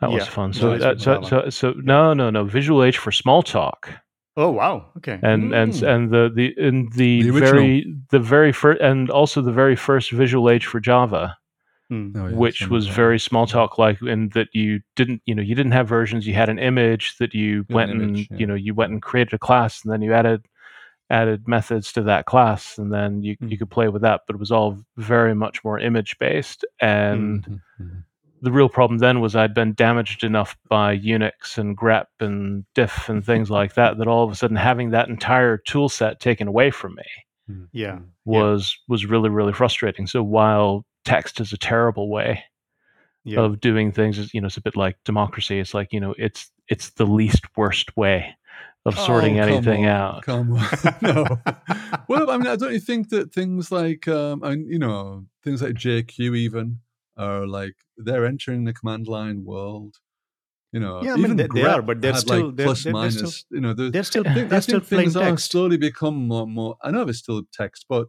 That was fun. So, uh, with so, so, so, no, no, no. Visual Age for Smalltalk, oh wow. Okay. and and Mm. and the the in the, The very the very first and also the very first Visual Age for Java, Hmm. Oh, yeah, which was of that. very Smalltalk like, in that you didn't, you know, you didn't have versions. You had an image that you had went an and image, yeah. you know you went and created a class, and then you added added methods to that class, and then you Mm. you could play with that. But it was all very much more image based, and Mhm, mhm. The real problem then was I'd been damaged enough by Unix and grep and diff and things like that that all of a sudden having that entire tool set taken away from me Mhm, Yeah. mhm. was was really really frustrating. So while text is a terrible way Yeah. of doing things, you know, it's a bit like democracy. It's like you know, it's it's the least worst way of sorting Oh, come anything on, out. Come on, *laughs* *laughs* no. well, I mean, I don't you think that things like, um, I mean, you know, things like JQ even are like they're entering the command line world. You know, Yeah, I mean, they- they are, but they're still- like they're- plus they're- they're still- minus. you know, the, they're still I think, they're still think plain things are text. slowly become more more. I know it's still text, but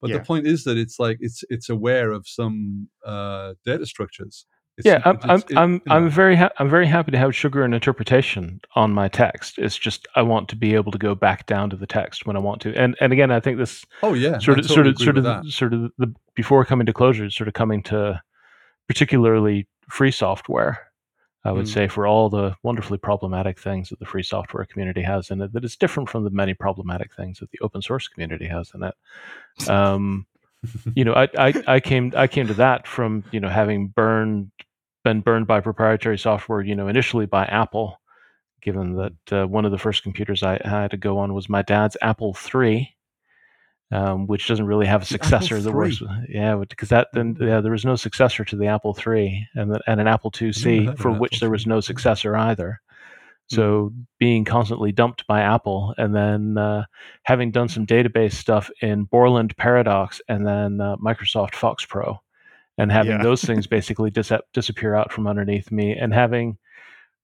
but Yeah. the point is that it's like it's it's aware of some uh, data structures. It's, yeah, I'm it's- I'm it- I'm, you I'm very ha- I'm very happy to have sugar and interpretation on my text. It's just I want to be able to go back down to the text when I want to. And and again, I think this Oh yeah, sort of totally sort of sort of that. sort of the before coming to Clojure, sort of coming to particularly free software. I would Mm. say for all the wonderfully problematic things that the free software community has in it, that it's different from the many problematic things that the open source community has in it. Um, you know, I, I, I came I came to that from you know having burned been burned by proprietary software. You know, initially by Apple, given that uh, one of the first computers I had to go on was my dad's Apple III, um, which doesn't really have a successor. that works. yeah, because that then yeah, there was no successor to the Apple III, and the, and an Apple IIc for which Apple there was no successor either. So being constantly dumped by Apple, and then uh, having done some database stuff in Borland Paradox, and then uh, Microsoft FoxPro, and having Yeah. those *laughs* things basically dis- disappear out from underneath me, and having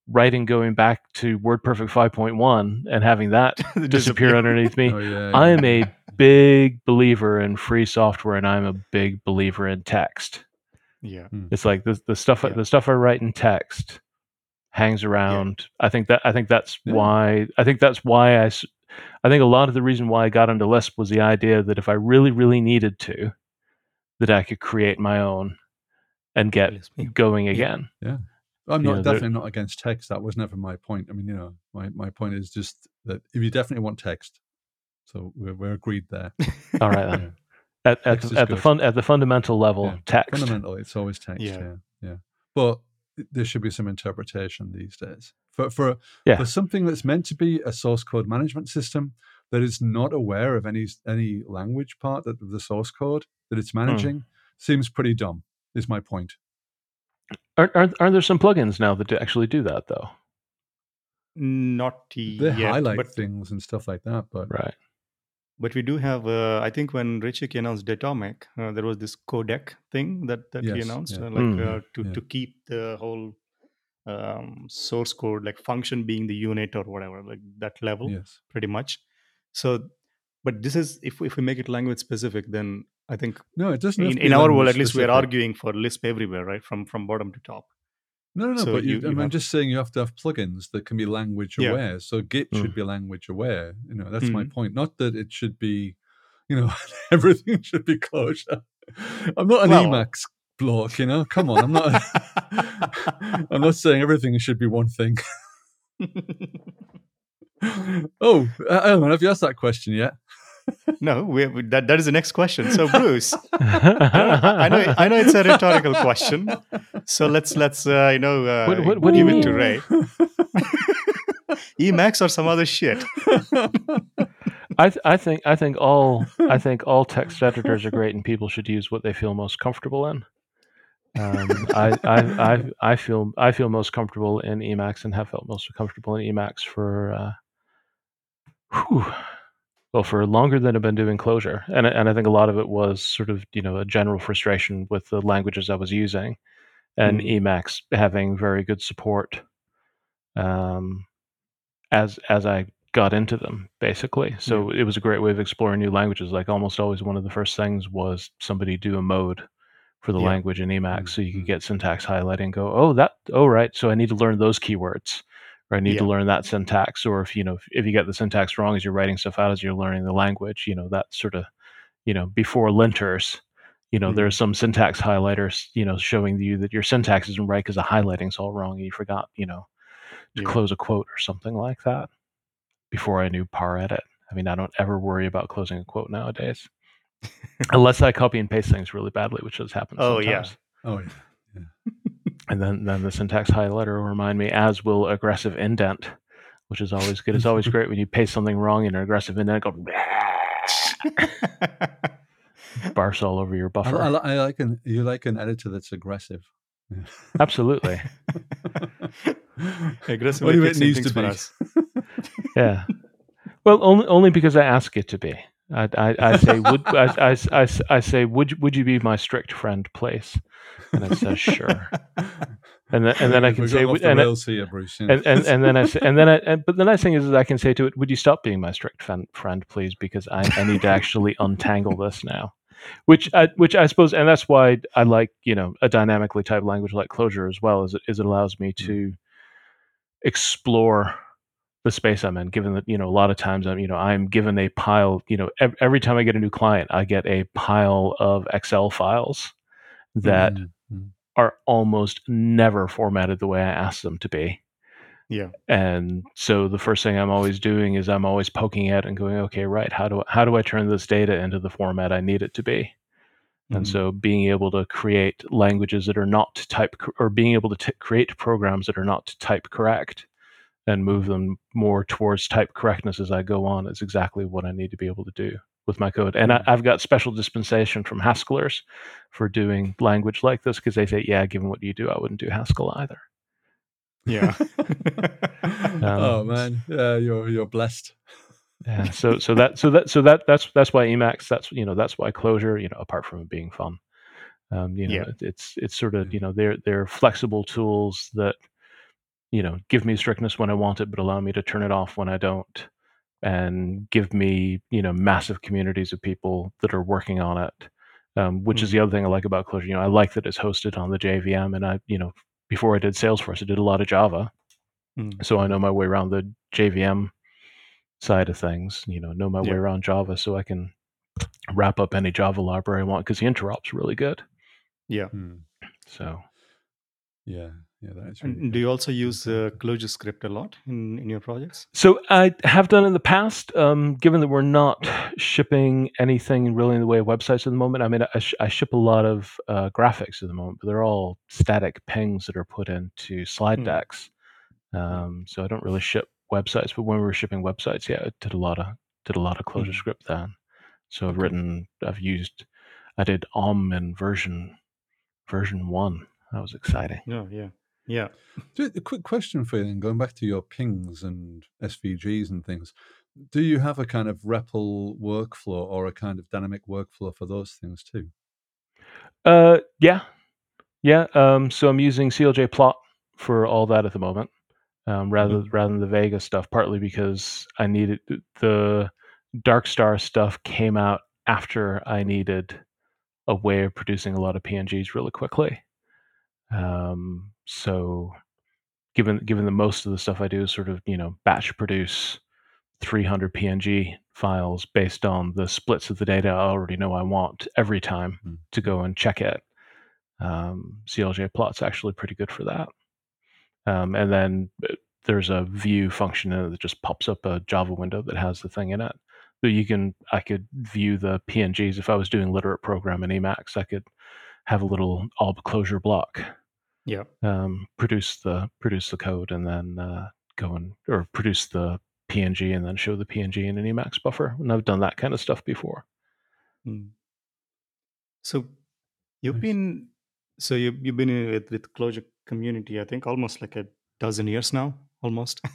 writing going back to WordPerfect 5.1, and having that *laughs* disappear underneath me. Oh, yeah, I am a *laughs* big believer in free software, and I'm a big believer in text. Yeah. Hmm. It's like the the stuff Yeah. the stuff I write in text hangs around. I think that I think that's Yeah. why I think that's why I s- I think a lot of the reason why I got into Lisp was the idea that if I really really needed to, that I could create my own and get Lisp, yeah. going Yeah. again. I'm you not know, definitely not against text. That was never my point. I mean, you know, my, my point is just that if you definitely want text, so we're, we're agreed there. All right *laughs* Yeah. At, at, the, at the fun at the fundamental level, Yeah. text. Fundamentally, it's always text. Yeah. Yeah. but there should be some interpretation these days for for Yeah. for something that's meant to be a source code management system that is not aware of any any language part of the source code that it's hmm. managing seems pretty dumb. Is my point. Aren't, aren't, aren't there some plugins now that actually do that though? Not They yet, highlight but things and stuff like that, but Right. But we do have. Uh, I think when Richie announced Datomic, uh, there was this Codeq thing that that he announced, yeah. uh, like Mm. uh, to Yeah. to keep the whole um, source code, like function being the unit or whatever, like that level, yes, pretty much. So, but this is if if we make it language specific, then I think no, it doesn't. in, in our world, language at least, we are arguing for Lisp everywhere, right? From from bottom to top. No, no, no. So but you, you- you I'm have- just saying you have to have plugins that can be language Yeah. aware. So Git Mm. should be language aware. You know, that's my Mhm. point. Not that it should be, you know, *laughs* everything should be Clojure. I'm not an Well- Emacs block. You know, come on. I'm not. *laughs* I'm not saying everything should be one thing. *laughs* oh, uh, Elman, have you asked that question yet? No, we, that that is the next question. So, Bruce, I know I know it's a rhetorical question. So let's let's uh, you know uh, What- what- what do give you it to mean? Ray. *laughs* Emacs or some other shit. I, th- I think I think all I think all text editors are great, and people should use what they feel most comfortable in. Um, I, I I I feel I feel most comfortable in Emacs and have felt most comfortable in Emacs for uh, whew, well for longer than I've been doing Clojure, and I- and I think a lot of it was sort of you know a general frustration with the languages I was using, and Mm. Emacs having very good support. Um, as as I got into them basically. So it was a great way of exploring new languages. Like almost always one of the first things was somebody do a mode for the Yeah. language in Emacs so you could get syntax highlighting and go, "Oh, that oh right, so I need to learn those keywords." Or I need to learn that syntax or if you know if, if you get the syntax wrong as you're writing stuff out as you're learning the language, you know, that sort of you know, before linters, you know, Mhm. there's some syntax highlighters, you know, showing you that your syntax isn't right because the highlighting's all wrong and you forgot, you know, to Yeah. close a quote or something like that before I knew paredit. I mean, I don't ever worry about closing a quote nowadays. *laughs* Unless I copy and paste things really badly, which does happen Oh, yeah. sometimes. oh yeah. And then, then the syntax highlighter will remind me, as will aggressive indent, which is always good. It's always great when you paste something wrong in an aggressive indent, go *laughs* barfs all over your buffer. I, li- I like an you like an editor that's aggressive. Yeah. Absolutely. *laughs* Aggressive What do at it needs to be. Yeah. Well, only only because I ask it to be. I, I, I say would I, I, I, I say would would you be my strict friend, please? And it says sure. And then and then I can say off would- the and, I- here, Bruce. yeah. and and and then I say, and then I and, but the nice thing is, is I can say to it, would you stop being my strict friend, friend please? Because I, I need to actually untangle this now. Which I, which I suppose, and that's why I like you know a dynamically typed language like Clojure as well, is it, is it allows me mm. to explore the space I'm in. Given that you know a lot of times I'm you know I'm given a pile. You know ev- every time I get a new client, I get a pile of Excel files that Mm, mm. are almost never formatted the way I ask them to be. Yeah. And so the first thing I'm always doing is I'm always poking at and going, okay, right, how do how do I turn this data into the format I need it to be? And Mhm. so being able to create languages that are not type or being able to t- create programs that are not type correct and move them more towards type correctness as I go on is exactly what I need to be able to do with my code. And I, Mhm. I've got special dispensation from Haskellers for doing language like this because they say, yeah, given what you do, I wouldn't do Haskell either. Yeah. *laughs* oh man, yeah, you're you're blessed. Yeah. So so that so that so that that's that's why Emacs. That's you know that's why Clojure. You know, apart from it being fun, um, you know, Yeah. it's it's sort of you know they're they're flexible tools that you know give me strictness when I want it, but allow me to turn it off when I don't, and give me you know massive communities of people that are working on it. Um, which is the other thing I like about Clojure. You know, I like that it's hosted on the JVM, and I you know before I did Salesforce, I did a lot of Java, Mm. so I know my way around the JVM side of things. You know, know my Yeah. way around Java, so I can wrap up any Java library I want because the interop's really good. yeah. Hmm. So Yeah, yeah, that is really And do you also use uh, ClojureScript a lot in, in your projects? So I have done in the past. Um, given that we're not shipping anything really in the way of websites at the moment, I mean, I, sh- I ship a lot of uh, graphics at the moment, but they're all static PNGs that are put into slide Hmm. decks. Um, so I don't really ship websites. But when we were shipping websites, yeah, I did a lot of did a lot of Clojure Mhm. script then. So I've written, I've used, I did Om in version version one. That was exciting. Yeah, yeah, yeah. Just a quick question for you then, going back to your PNGs and SVGs and things. Do you have a kind of REPL workflow or a kind of dynamic workflow for those things too? Uh, yeah, yeah. Um, so I'm using cljplot for all that at the moment, um, rather rather than the Vega stuff. Partly because I needed the Darkstar stuff came out after I needed a way of producing a lot of PNGs really quickly. Um, so given given that most of the stuff I do is sort of you know batch produce 300 PNG files based on the splits of the data I already know I want every time Mm. to go and check it. Um, cljplot's actually pretty good for that. Um, and then uh, there's a view function in it that just pops up a Java window that has the thing in it. So you can I could view the PNGs if I was doing literate program in Emacs. I could have a little ob-clojure block Yeah. um, produce the produce the code and then uh, go and or produce the PNG and then show the PNG in an Emacs buffer. And I've done that kind of stuff before. Mm. So you've Nice. been so you you've been in with with Clojure community. I think almost like a dozen years now, almost. *laughs*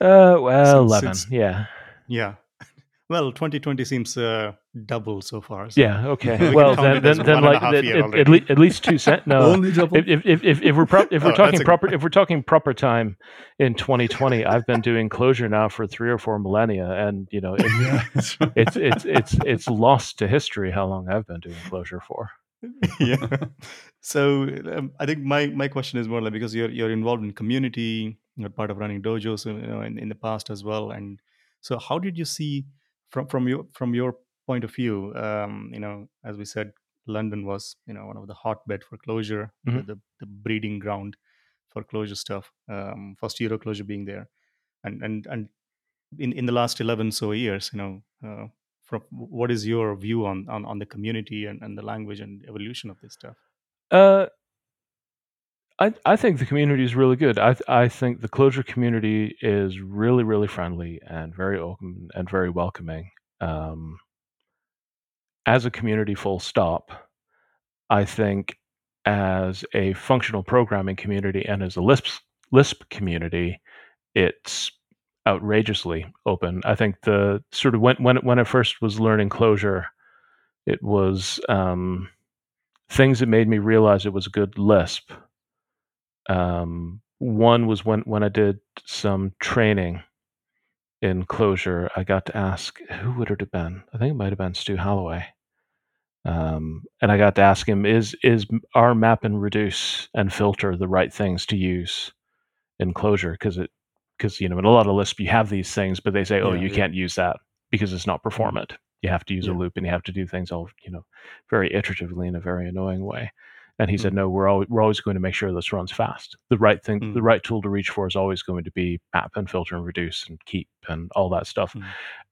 Uh, well, Since- eleven, since- yeah, yeah. Well, 2020 seems uh, double so far. so- yeah, okay. *laughs* can well, then, it then, then one and a like half at, at, already. at, least, two cent. *laughs* No, Only double. if, if, if, if, if we're pro- if we're *laughs* Oh, talking proper if we're talking proper time in 2020, I've been doing Clojure now for three or four millennia, and you know it, yeah, that's it's it's it's it's lost to history how long I've been doing Clojure for. yeah. So um, I think my my question is more like because you're you're involved in community, you're part of running dojos, you know, in, in the past as well. And so, how did you see from from your from your point of view? Um, you know, as we said, London was you know one of the hotbed for Clojure, the, Mhm. the the breeding ground for Clojure stuff. Um, first EuroClojure being there, and and and in in the last eleven so years, you know. Uh, from what is your view on, on, on the community and, and the language and evolution of this stuff? Uh, I I think the community is really good. I I think the Clojure community is really really friendly and very open and very welcoming. Um, as a community, full stop. I think as a functional programming community and as a Lisp Lisp community, it's outrageously open. I think the sort of when when when I first was learning Clojure, it was um, things that made me realize it was a good Lisp. Um, one was when when I did some training in Clojure, I got to ask who would it have been? I think it might have been Stu Halloway. Um, and I got to ask him, is is our map and reduce and filter the right things to use in Clojure? Because it because you know in a lot of Lisp you have these things, but they say, oh, Yeah, you yeah. can't use that because it's not performant. You have to use Yeah. a loop and you have to do things all you know very iteratively in a very annoying way. And he said, Mm. no, we're always we're always going to make sure this runs fast. The right thing, the Mm. right tool to reach for is always going to be map and filter and reduce and keep and all that stuff. Mm.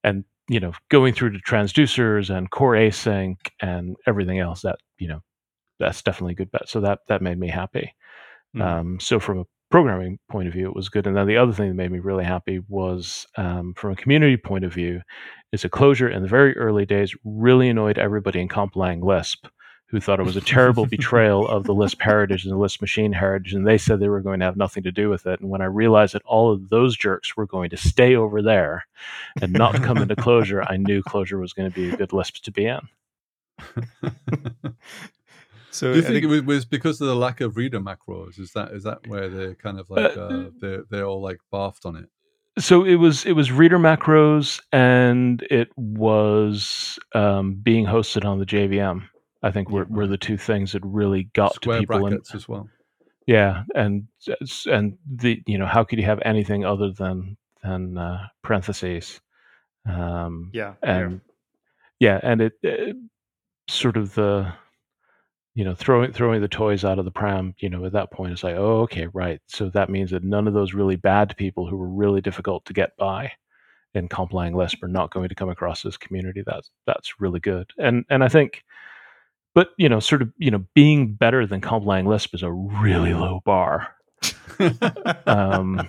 And you know, going through to transducers and core async and everything else, that you know, that's definitely a good bet. So that that made me happy. Mm. Um, so from a programming point of view, it was good. And then the other thing that made me really happy was um, from a community point of view, is a Clojure in the very early days really annoyed everybody in comp.lang.lisp, who thought it was a terrible *laughs* betrayal of the Lisp heritage and the Lisp machine heritage, and they said they were going to have nothing to do with it. And when I realized that all of those jerks were going to stay over there and not come into Clojure, I knew Clojure was going to be a good Lisp to be in. *laughs* So Do you I think it was, was because of the lack of reader macros? Is that is that where they're kind of like Uh, uh, they they all like barfed on it? so it was it was reader macros and it was um, being hosted on the JVM. I think were, Yeah, were the two things that really got Square to people. And, brackets as well. yeah, and and the you know how could you have anything other than than uh, parentheses? Um, yeah, yeah. and yeah, and it, it sort of the you know, throwing throwing the toys out of the pram, you know, at that point it's like, oh, okay, right. So that means that none of those really bad people who were really difficult to get by in comp.lang.lisp are not going to come across this community. That's that's really good. And and I think but you know, sort of, you know, being better than comp.lang.lisp is a really low bar. *laughs* um,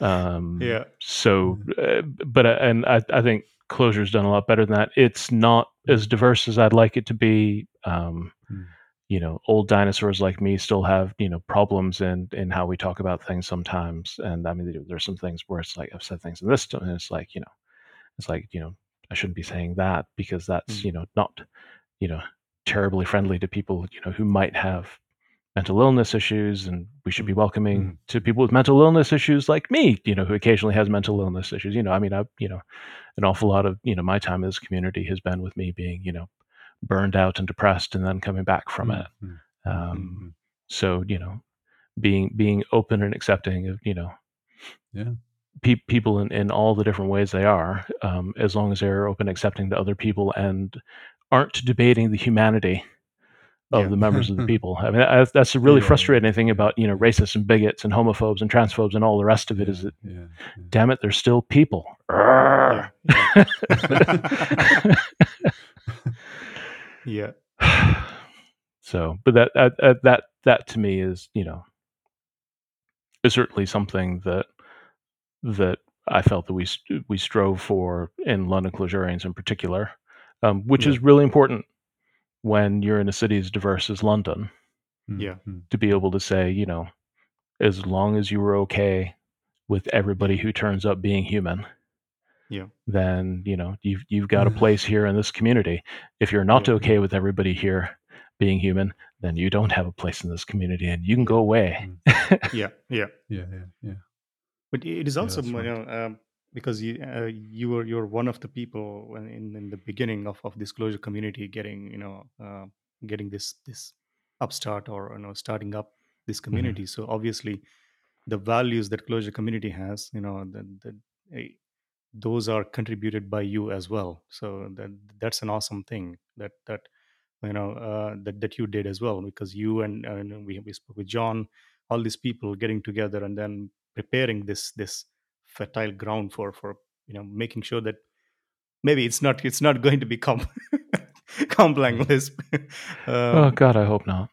um, yeah. So, uh, but uh, and I, I think Clojure's done a lot better than that. It's not as diverse as I'd like it to be. Um, Hmm. You know, old dinosaurs like me still have you know problems in in how we talk about things sometimes. And I mean, there's some things where it's like I've said things in this, and it's like you know, it's like you know, I shouldn't be saying that because that's Hmm. you know not you know terribly friendly to people you know who might have mental illness issues and we should be welcoming Mhm. to people with mental illness issues like me you know who occasionally has mental illness issues you know i mean i you know an awful lot of you know my time in this community has been with me being you know burned out and depressed and then coming back from it Mhm. um so you know being being open and accepting of you know Yeah. pe- people in, in all the different ways they are um, as long as they're open accepting to other people and aren't debating the humanity of Yeah. the members of the *laughs* people. I mean that's, that's the really Yeah, frustrating thing about you know racists and bigots and homophobes and transphobes and all the rest of it is that yeah, damn it they're still people. *laughs* *laughs* Yeah. So but that, that that that that to me is you know is certainly something that that I felt that we we strove for in London Clojurians in particular, um, which Yeah. is really important when you're in a city as diverse as London Mm, Yeah. mm. to be able to say, you know, as long as you were okay with everybody who turns up being human, Yeah. then you know you've you've got a *laughs* place here in this community. If you're not Yeah. okay with everybody here being human, then you don't have a place in this community, and you can go away. Yeah. *laughs* Yeah. Yeah, yeah, yeah. But it is Yeah, also that's you right. know um, because you uh, you were you're one of the people in, in the beginning of, of disclosure community getting you know uh, getting this this upstart or you know starting up this community. So obviously the values that Clojure community has you know that eh, those are contributed by you as well. So that that's an awesome thing that that you know uh, that that you did as well because you and, and we we spoke with John, all these people getting together and then preparing this this fertile ground for for you know making sure that maybe it's not it's not going to become complang lisp oh um, God, I hope not.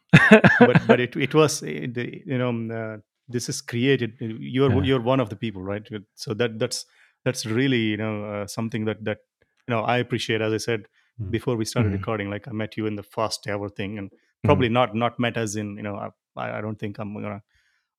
but but *laughs* it it was eh, you know um, uh, this is created eh, you're Yeah. you're one of the people right so that that's that's really you know uh, something that that you know i appreciate as i said Mm. before we started Mhm. recording like i met you in the first ever thing and probably not not met as in you know i i don't think i'm gonna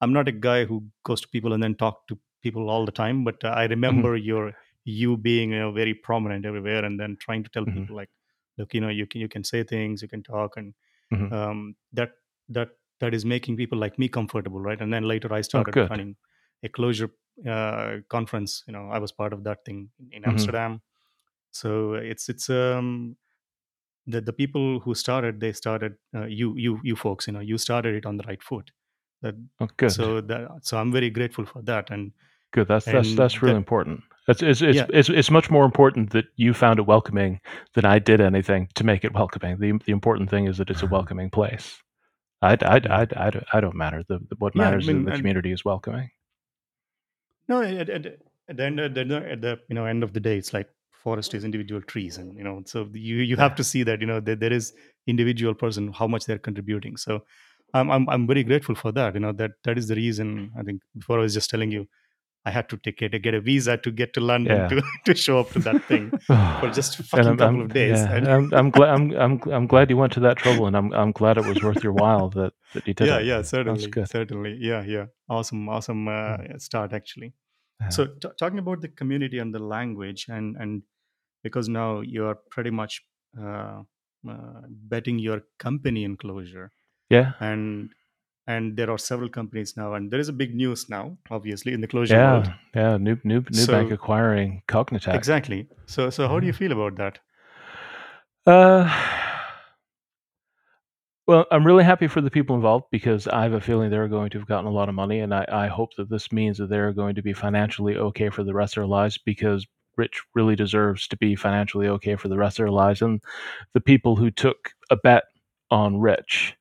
i'm not a guy who goes to people and then talk to people all the time but uh, Mm-hmm. i remember your you being you know very prominent everywhere and then trying to tell Mhm. people like look you know you can you can say things you can talk and Mhm. um, that that that is making people like me comfortable right and then later i started good. running a Clojure uh, conference you know i was part of that thing in Mhm. amsterdam so it's it's um the, the people who started they started uh, you you you folks you know you started it on the right foot that Oh, so that so i'm very grateful for that and Good. That's that's and that's really that- important. It's it's it's, Yeah. it's it's much more important that you found it welcoming than I did anything to make it welcoming. The the important thing is that it's a *laughs* welcoming place. I I I I, don't- I don't matter. The, the what Yeah, I matters is mean, that the and- community is welcoming. No, at, at, at the end, at the, uh, at the you know end of the day, it's like forest is individual trees, and you know, so you you have to see that you know that there is individual person how much they're contributing. So, I'm I'm I'm very grateful for that. You know that that is the reason. I think before I was just telling you, I had to take it, to get a visa to get to London Yeah. to *laughs* to show up to that thing *sighs* for just a fucking I'm, couple I'm- of days. yeah, And- I'm, I'm glad. I'm, *laughs* I'm, I'm glad you went to that trouble, and I'm, I'm glad it was worth your while that, that you did yeah, it. yeah, certainly, good. certainly, yeah, yeah, awesome, awesome uh, start actually. Yeah. So t- talking about the community and the language, and and because now you are pretty much uh, uh, betting your company in Clojure, yeah, and and there are several companies now, and there is a big news now, obviously in the Clojure yeah, world. yeah. New, new, new So- bank acquiring Cognitect. Exactly. So so how do you feel about that? Uh, *sighs* well, I'm really happy for the people involved because I have a feeling they're going to have gotten a lot of money, and I, I hope that this means that they're going to be financially okay for the rest of their lives because Rich really deserves to be financially okay for the rest of their lives. And the people who took a bet on Rich,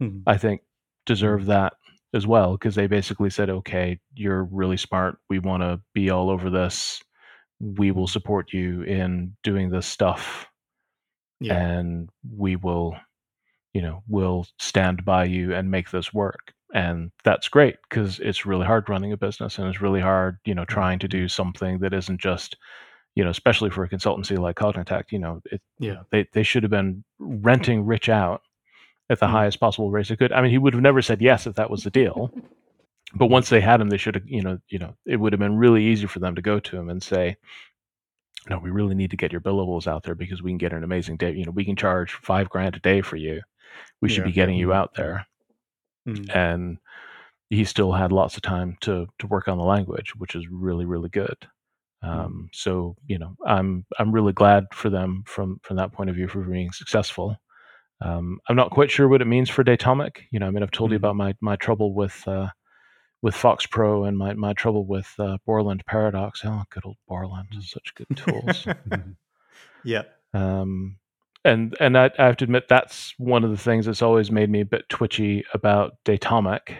Mhm. I think deserve that as well because they basically said, okay, you're really smart. We want to be all over this. We will support you in doing this stuff Yeah. and we will, you know, we'll stand by you and make this work. And that's great because it's really hard running a business and it's really hard, you know, mm-hmm. trying to do something that isn't just, you know, especially for a consultancy like Cognitect, you know, it, Yeah. they, they should have been renting Rich out at the Mm. highest possible rates they could. I mean, he would have never said yes if that was the deal. *laughs* But once they had him, they should have, you know, you know, it would have been really easy for them to go to him and say, "No, we really need to get your billables out there because we can get an amazing day. You know, we can charge five grand a day for you. We should Yeah. be getting you Mhm. out there." Mm. And he still had lots of time to to work on the language, which is really really good. Um, so you know, I'm I'm really glad for them from from that point of view for being successful. Um, I'm not quite sure what it means for Datomic. You know, I mean, I've told you Mhm. about my my trouble with uh, with FoxPro and my my trouble with uh, Borland Paradox. Oh, good old Borland, such good tools. *laughs* Yeah. um, and and I, I have to admit that's one of the things that's always made me a bit twitchy about Datomic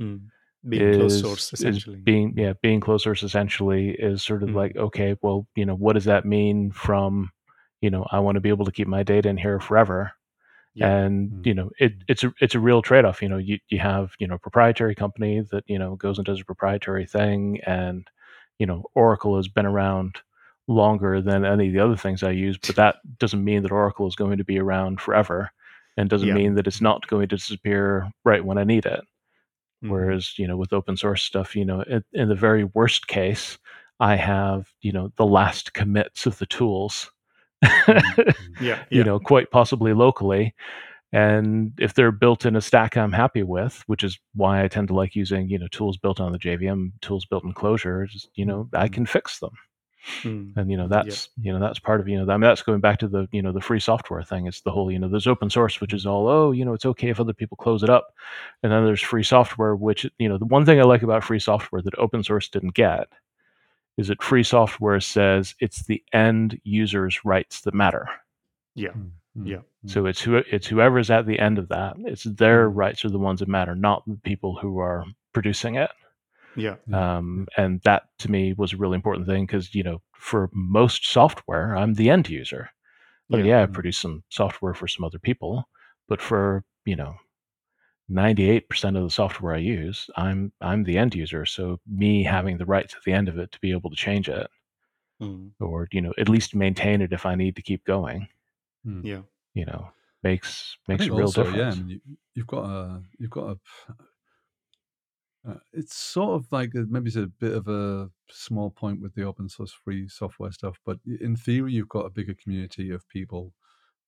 Mm. Being closed source, essentially. being yeah being closed source essentially is sort of Mm. like okay well you know what does that mean from you know I want to be able to keep my data in here forever Yeah. and Mm. you know it, it's a it's a real trade-off you know you, you have you know a proprietary company that you know goes and does a proprietary thing and you know oracle has been around longer than any of the other things i use but that doesn't mean that oracle is going to be around forever and doesn't Yeah. mean that it's not going to disappear right when i need it Mhm. whereas you know with open source stuff you know in, in the very worst case i have you know the last commits of the tools Mm-hmm. Yeah. *laughs* you Yeah. know, quite possibly locally. And if they're built in a stack I'm happy with, which is why I tend to like using, you know, tools built on the JVM, tools built in Clojure, just, you know, I can fix them. Mm. And, you know, that's, you know, that's part of, you know, I mean, that's going back to the, you know, the free software thing. It's the whole, you know, there's open source, which is all, oh, you know, it's okay if other people close it up. And then there's free software, which, you know, the one thing I like about free software that open source didn't get is that free software says it's the end user's rights that matter. Yeah. Mm. Yeah. So it's who it's whoever's at the end of that. It's their Mm. rights are the ones that matter, not the people who are producing it. Yeah. Yeah. Um, and that to me was a really important thing because you know for most software, I'm the end user. Like, Yeah. yeah, I Mm. produce some software for some other people, but for you know. 98% of the software I use, I'm I'm the end user. So me having the rights at the end of it to be able to change it Mm. or you know at least maintain it if I need to keep going, Mm. Yeah. you know, makes makes a real also, difference. yeah, I mean, you, you've got a, you've got a, uh, it's sort of like a, maybe it's a bit of a small point with the open source free software stuff, but in theory, you've got a bigger community of people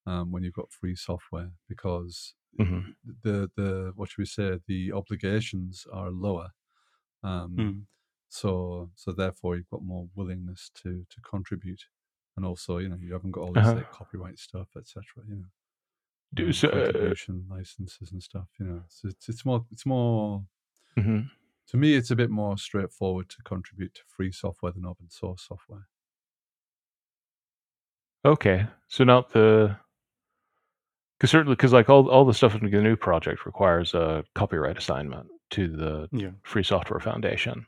um, when you've got free software because Mhm. the the what should we say the obligations are lower. Um, Mm. so so therefore you've got more willingness to to contribute and also you know you haven't got all this Uh-huh. like copyright stuff etc you know Do- um, so, uh, licenses and stuff you know so it's, it's more it's more mhm. to me it's a bit more straightforward to contribute to free software than open source software Okay, so not the because certainly because like all all the stuff in the GNU project requires a copyright assignment to the Yeah. Free Software Foundation.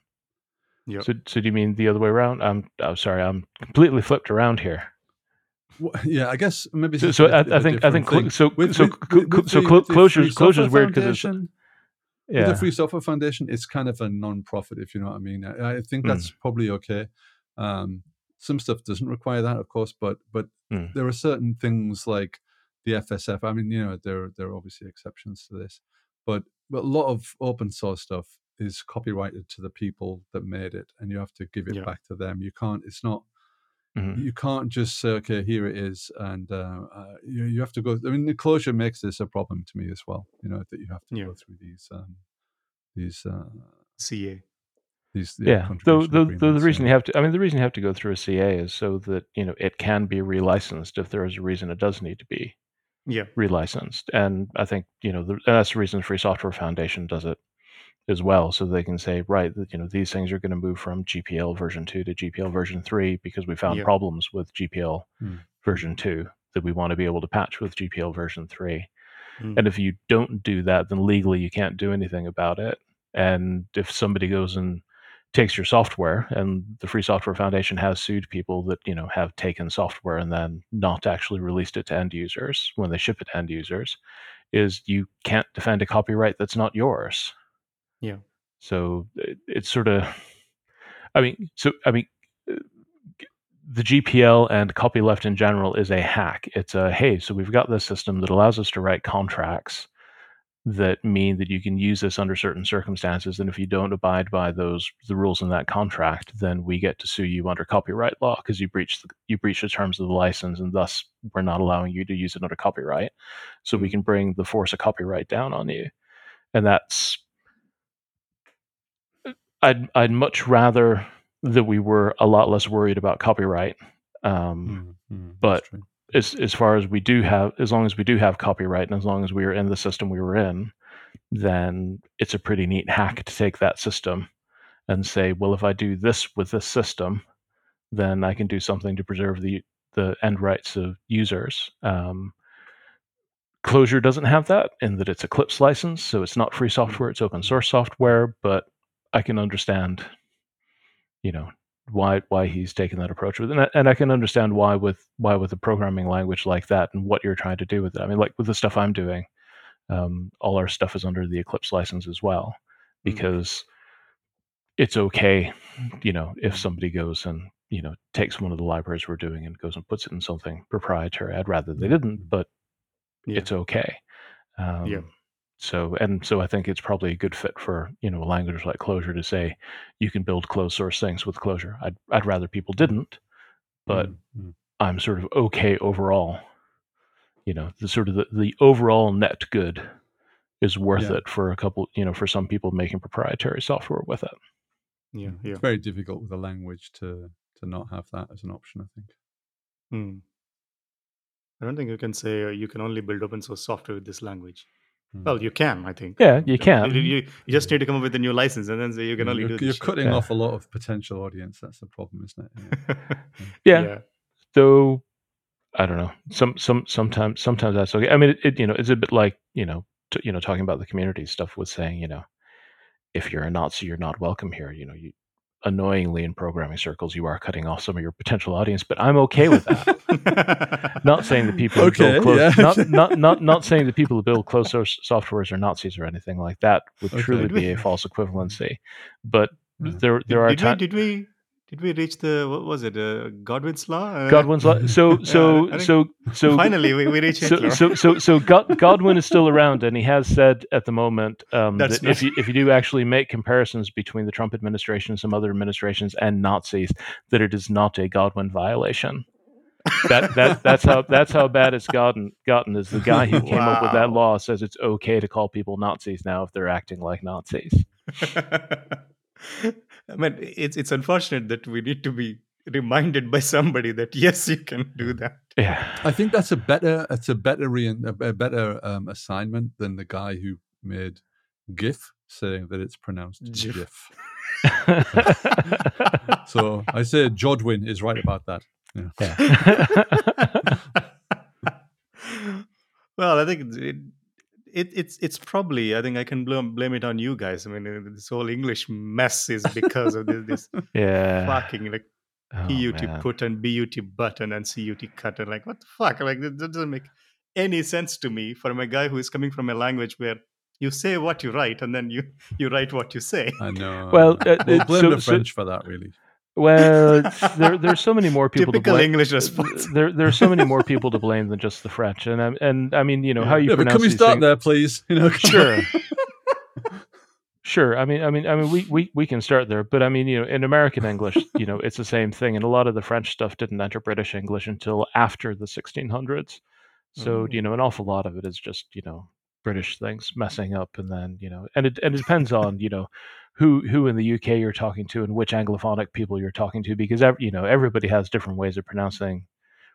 Yep. So so do you mean the other way around? I'm I'm sorry, I'm completely flipped around here. Well, yeah i guess maybe So, so a I, I think I think thing. so With- so with- cl- with- so the- clo- with the Clojure is weird because it's yeah the Free Software Foundation, it's kind of a non-profit, if you know what I mean. I, I think Mm. that's probably okay. Um, some stuff doesn't require that, of course, but but Mm. there are certain things like the FSF. I mean, you know, there there are obviously exceptions to this, but but a lot of open source stuff is copyrighted to the people that made it, and you have to give it Yeah. back to them. You can't. It's not. Mhm. You can't just say, okay, here it is, and uh, uh, you you have to go. I mean, the Clojure makes this a problem to me as well. You know that you have to Yeah. go through these um, these uh, CA. these yeah. Though the, the the reason you have to I mean the reason you have to go through a CA is so that you know it can be relicensed if there is a reason it does need to be Yeah. relicensed. And I think you know the, that's the reason Free Software Foundation does it as well, so they can say, right, that you know these things are going to move from GPL version two to GPL version three because we found Yeah. problems with GPL Hmm. version two that we want to be able to patch with GPL version three. Mm. And if you don't do that, then legally you can't do anything about it. And if somebody goes and takes your software, and the Free Software Foundation has sued people that you know have taken software and then not actually released it to end users when they ship it to end users, is you can't defend a copyright that's not yours. Yeah. So it, it's sort of, I mean, so I mean, uh, the GPL and copyleft in general is a hack. It's a hey, so we've got this system that allows us to write contracts that mean that you can use this under certain circumstances, and if you don't abide by those the rules in that contract, then we get to sue you under copyright law because you breached the, you breached the terms of the license, and thus we're not allowing you to use it under copyright. So we can bring the force of copyright down on you, and that's I'd I'd much rather that we were a lot less worried about copyright. Um, Mm, mm, that's but-. As as far as we do have, as long as we do have copyright, and as long as we are in the system we were in, then it's a pretty neat hack to take that system and say, well, if I do this with this system, then I can do something to preserve the the end rights of users. Um, Clojure doesn't have that in that it's Eclipse license, so it's not free software; it's open source software. But I can understand, you know, why why he's taken that approach with, and I, and I can understand why with why with a programming language like that and what you're trying to do with it. I mean, like with the stuff I'm doing, um, all our stuff is under the Eclipse license as well, because it's okay, you know, if somebody goes and you know takes one of the libraries we're doing and goes and puts it in something proprietary. I'd rather they didn't, but Yeah. it's okay. Um, Yeah. So and so, I think it's probably a good fit for you know a language like Clojure to say you can build closed source things with Clojure. I'd I'd rather people didn't, but Mm, mm. I'm sort of okay overall. You know, the sort of the, the overall net good is worth Yeah. it for a couple. You know, for some people making proprietary software with it. Yeah. Mm. Yeah. It's very difficult with a language to to not have that as an option. I think. Hmm. I don't think you can say uh, you can only build open source software with this language. Mm. Well, you can, I think. Yeah, you You, can. you, you just need to come up with a new license and then say you can only you're, do this. you're shit. cutting Yeah. off a lot of potential audience. That's the problem, isn't it? yeah, *laughs* yeah. though I don't know. Some some sometimes sometimes that's okay. I mean, it, it you know it's a bit like you know t- you know talking about the community stuff with saying you know if you're a Nazi you're not welcome here. You know you annoyingly in programming circles you are cutting off some of your potential audience, but I'm okay with that. not saying the people who build close, yeah. not, not not not saying that people who build closed source softwares are Nazis or anything like that would Okay. truly be a false equivalency. But Yeah. *laughs* there did, there are did we, times. did we did we reach the what was it uh, Godwin's law? Uh, Godwin's law. So *laughs* so think so so finally we, we reached so, so so so God, Godwin is still around, and he has said at the moment um, that if you if you do actually make comparisons between the Trump administration and some other administrations and Nazis, that it is not a Godwin violation. That that that's how that's how bad it's gotten gotten. Is the guy who came up with that law says it's okay to call people Nazis now if they're acting like Nazis. *laughs* I mean, it's it's unfortunate that we need to be reminded by somebody that yes, you can do that. Yeah. I think that's a better it's a better re- a a better um, assignment than the guy who made GIF saying that it's pronounced GIF. GIF. *laughs* So I say Jodwin is right about that. Yeah. *laughs* *laughs* well, I think it, it it's it's probably I think I can blame blame it on you guys. I mean, uh, this whole English mess is because of this, this *laughs* yeah. fucking like Oh, PUT man. put and BUT button and CUT cut and like what the fuck? Like that, that doesn't make any sense to me from a guy who is coming from a language where you say what you write and then you *laughs* you write what you say. I know. Well, uh, we'll blame so- the so- French for that, really. Well, there there's so many more people Typical to blame. English response. There there's so many more people to *laughs* blame than just the French, and I- and I mean, you know, how you Yeah, but pronounce can we start things- there, please? *laughs* You know, Sure. *laughs* Sure. I mean, I mean, I mean, we, we, we can start there, but I mean, you know, in American English, you know, it's the same thing, and a lot of the French stuff didn't enter British English until after the 1600s. So, you know, an awful lot of it is just, you know, British things messing up, and then, you know, and it and it depends on, you know, who who in the UK you're talking to and which Anglophonic people you're talking to, because ev- you know everybody has different ways of pronouncing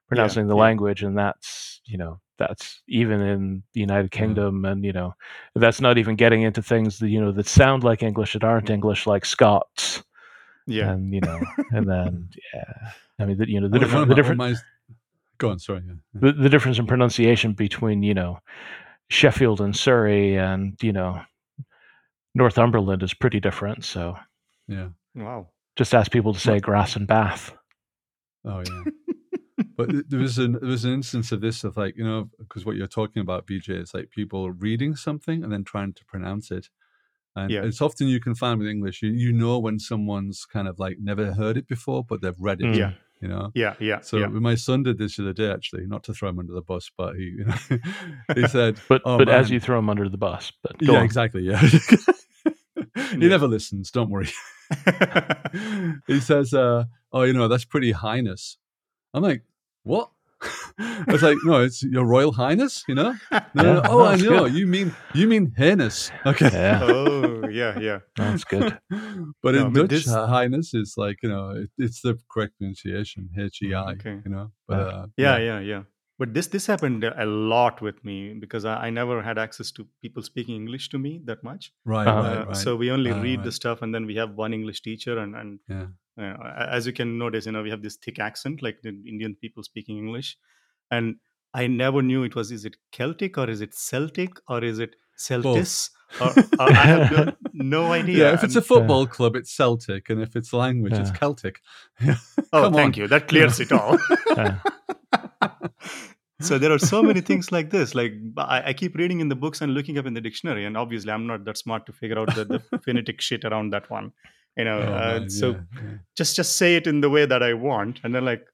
pronouncing the yeah. language, and that's you know that's even in the United Yeah. Kingdom, and you know that's not even getting into things that you know that sound like English that aren't mm-hmm. English, like Scots, Yeah. and you know, and then *laughs* yeah, I mean, the, you know, the of different, the different, my- Go on, sorry. Yeah. the, the difference in pronunciation between you know Sheffield and Surrey and you know Northumberland is pretty different. So Yeah. Wow. just ask people to say grass and bath. Oh yeah. *laughs* but there was an there was an instance of this of like you know because what you're talking about, VJ, is like people reading something and then trying to pronounce it. And Yeah. it's often you can find with English, you, you know when someone's kind of like never heard it before, but they've read it. Yeah. You know. Yeah. Yeah. So yeah. my son did this the other day, actually, not to throw him under the bus, but he, you know, *laughs* he said, *laughs* But "Oh, but as you throw him under the bus. But yeah, on. exactly, yeah. *laughs* he Yeah. never listens. Don't worry. he says, uh, "Oh, you know, that's pretty highness." I'm like, "What?" it's like, "No, it's your Royal Highness." You know? No, no, no. Oh, I know. You mean you mean highness? Okay. Yeah, oh, yeah. Yeah. that's *laughs* good. but No, in but Dutch, this- uh, highness is like you know, it, it's the correct pronunciation, H E I. Okay. You know, but Yeah. uh, yeah yeah yeah but this this happened a lot with me because I, I never had access to people speaking english to me that much right, Uh-huh. right, Uh, right. so we only Ah, read right. the stuff and then we have one english teacher and and yeah, uh, as you can notice you know we have this thick accent like the indian people speaking english and i never knew it was is it celtic or is it celtic or is it celtis or, or i have no, *laughs* no idea yeah. If it's a And- football club, it's Celtic, and if it's language, it's Celtic. *laughs* oh Come thank on. you that clears it all *laughs* so there are so many things like this like I, I keep reading in the books and looking up in the dictionary and obviously i'm not that smart to figure out the, the phonetic shit around that one you know Oh, uh, man, so yeah, yeah. just just say it in the way that i want and then like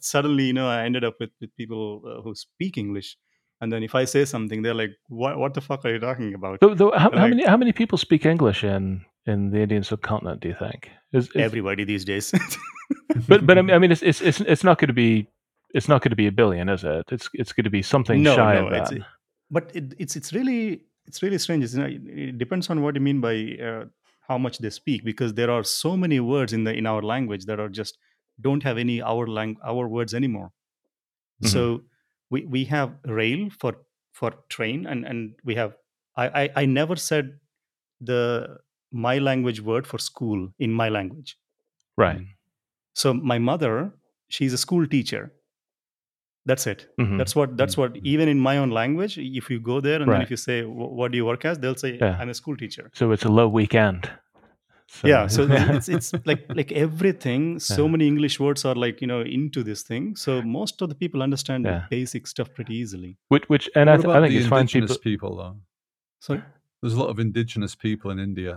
suddenly you know i ended up with, with people uh, who speak english and then if i say something they're like what, what the fuck are you talking about though, how, how many how many people speak English in in the Indian subcontinent? Do you think? Is, is- everybody these days *laughs* but but I mean, I mean, it's it's it's, it's not going to be it's not going to be a billion, is it? It's it's going to be something No, shy no, of it's- that. but it, it's it's really it's really strange it's, you know, it, depends on what you mean by uh, how much they speak because there are so many words in the in our language that are just don't have any our lang- our words anymore Mhm. so we we have rail for for train and and we have I, I i never said the my language word for school in my language right. so my mother she's a school teacher that's it Mhm. that's what that's what Mhm. even in my own language if you go there and then if you say what do you work as they'll say Yeah. i'm a school teacher So it's a low weekend. So, yeah so *laughs* it's it's like like everything so Yeah. many english words are like you know into this thing so most of the people understand Yeah. the basic stuff pretty easily which which and I, What th- I think the it's fine indigenous people. people, though? sorry There's a lot of indigenous people in India.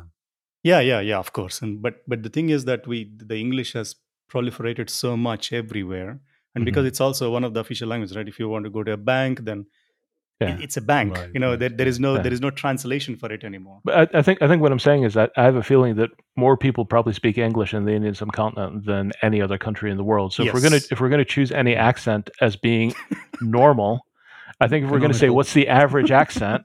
yeah yeah yeah of course and but but the thing is that we the english has proliferated so much everywhere and because Mhm. it's also one of the official languages right if you want to go to a bank then Yeah. it's a bank Right, you know right, there, there is no Yeah. there is no translation for it anymore But I, I think I think what I'm saying is that I have a feeling that more people probably speak English in the Indian subcontinent than any other country in the world. So if we're gonna if we're gonna choose any mm-hmm. accent as being *laughs* normal, I think if we're gonna say what's the average accent,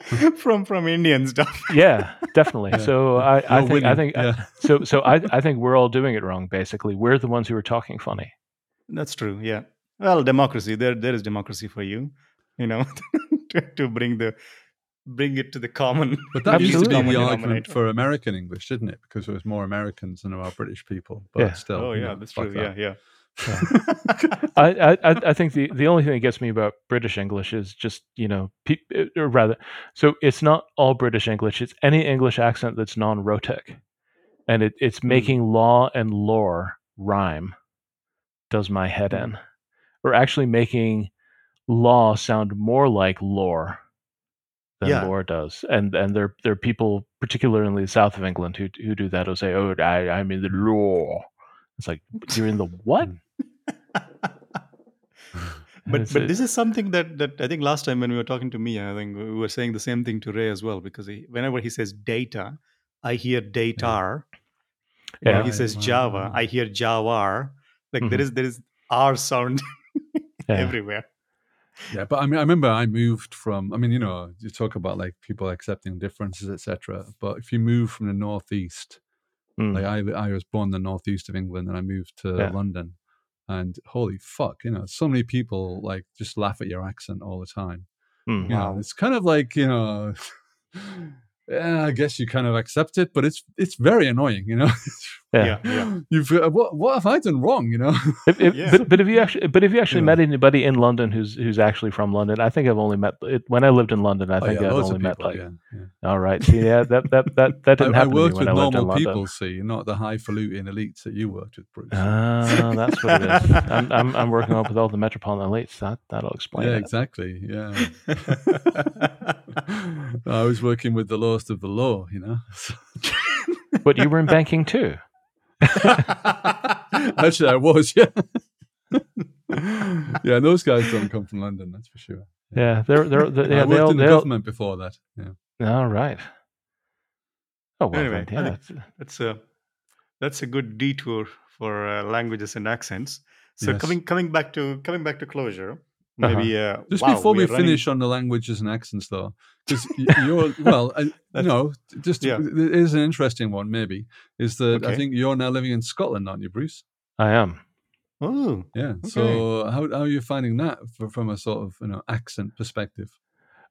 *laughs* from from indian stuff *laughs* yeah, definitely. Yeah. So I, I You're think I think yeah. so so I I think we're all doing it wrong. Basically, we're the ones who are talking funny. That's true. Yeah. Well, democracy. There, there is democracy for you. You know, *laughs* to, to bring the bring it to the common. *laughs* But that used to be the argument for American English, didn't it? Because there was more Americans than there are British people. But Yeah. still. Oh you yeah, know, that's fuck true. Yeah, that. yeah. *laughs* I, I I- I think the, the only thing that gets me about British English is just you know pe- uh, or rather so it's not all British English it's any English accent that's non-rhotic and it, it's hmm. making law and lore rhyme does my head in or actually making law sound more like lore than Yeah. lore does and and there there are people particularly in the south of England who who do that who say oh I I'm in the law it's like you're in the what *laughs* *laughs* But but this is something that that I think last time when we were talking to Mia, I think we were saying the same thing to Ray as well because he, whenever he says data, I hear datar. You know, Yeah. he says Java. I hear Javar. Like there Mhm. is there is R sound *laughs* Yeah. everywhere. Yeah, but I mean, I remember I moved from. I mean, you know, you talk about like people accepting differences, etc. But if you move from the northeast, Mm. like I, I was born in the northeast of England, and I moved to Yeah. London, and holy fuck, you know, so many people like just laugh at your accent all the time. Mm. You know, it's kind of like you know, *laughs* yeah, I guess you kind of accept it, but it's it's very annoying, you know. *laughs* Yeah, yeah. You've uh, what what have I done wrong, you know? *laughs* If, if, Yeah. but, but if you actually but if you actually Yeah. met anybody in London who's who's actually from London, I think I've only met it, when I lived in London. I Oh, think yeah, I've only of met like yeah, yeah. all right. See, yeah, that that that that *laughs* didn't I happen to me worked when with I lived in normal people, see, not the highfalutin elites that you worked with, Bruce. Ah, that's what it is. I'm, I'm I'm working up with all the metropolitan elites. That that'll explain yeah, it. exactly. Yeah. I was working with the lowest of the low, you know. *laughs* But you were in banking too. *laughs* Actually, I was, yeah. *laughs* yeah, those guys don't come from London, that's for sure. Yeah, they're they're, they're yeah, I they worked all, in the they all, government before that. Yeah. all right. Oh well, Anyway, then, yeah, that's, that's a that's a good detour for uh, languages and accents. So Yes. coming coming back to coming back to Clojure. Maybe uh, Just wow, before we we're running- finish on the languages and accents, though, because *laughs* you're well, I, you That's- know, just yeah. it is an interesting one. Maybe is that I think you're now living in Scotland, aren't you, Bruce? I am. Oh, Yeah. So how how are you finding that for, from a sort of you know accent perspective?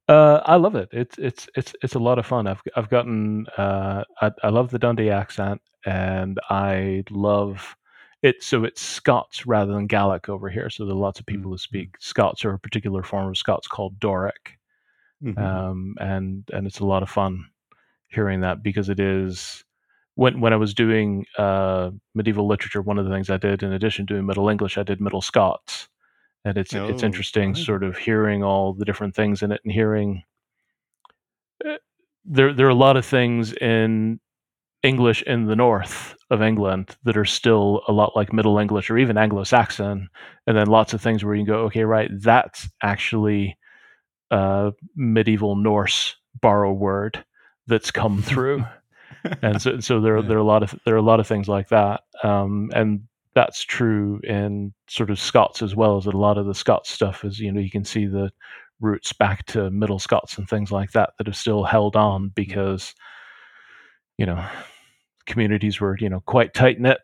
Uh, I love it. It's it's it's it's a lot of fun. I've I've gotten uh, I, I love the Dundee accent, and I love it. So it's Scots rather than Gaelic over here. So there are lots of people who speak Scots or a particular form of Scots called Doric, mhm. um, and and it's a lot of fun hearing that because it is when when I was doing uh, medieval literature, one of the things I did in addition to doing Middle English, I did Middle Scots, and it's it's Oh, interesting, right. sort of hearing all the different things in it and hearing. uh, There, there are a lot of things in English in the north of England that are still a lot like Middle English or even Anglo-Saxon, and then lots of things where you can go, okay, right, that's actually uh, medieval Norse borrow word that's come *laughs* through, and so so there Yeah. there are a lot of there are a lot of things like that, um, and that's true in sort of Scots as well as a lot of the Scots stuff is you know you can see the roots back to Middle Scots and things like that that have still held on because you know communities were you know quite tight knit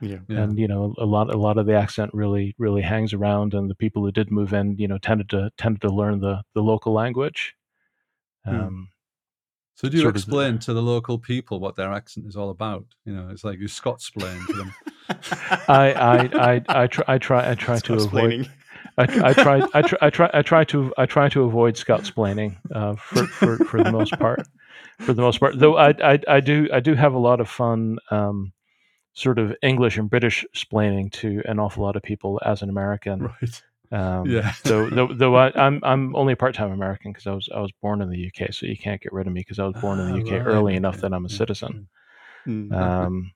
yeah. Yeah. and you know a lot a lot of the accent really really hangs around and the people who did move in you know tended to tended to learn the the local language Hmm. um So do you sort of- explain to the local people what their accent is all about? You know, it's like you Scots explain to them. *laughs* I, I i i try i try i try to avoid I, I try I try I try I try to I try to avoid Scots splaining uh, for, for for the most part. For the most part, though, I, I I do I do have a lot of fun, um, sort of English and British splaining to an awful lot of people as an American. right. Um, Yeah. Though though, though I, *laughs* I'm I'm only a part time American because I was I was born in the UK, so you can't get rid of me because I was born in the Ah, UK right, early enough that I'm a citizen. Mm. Um,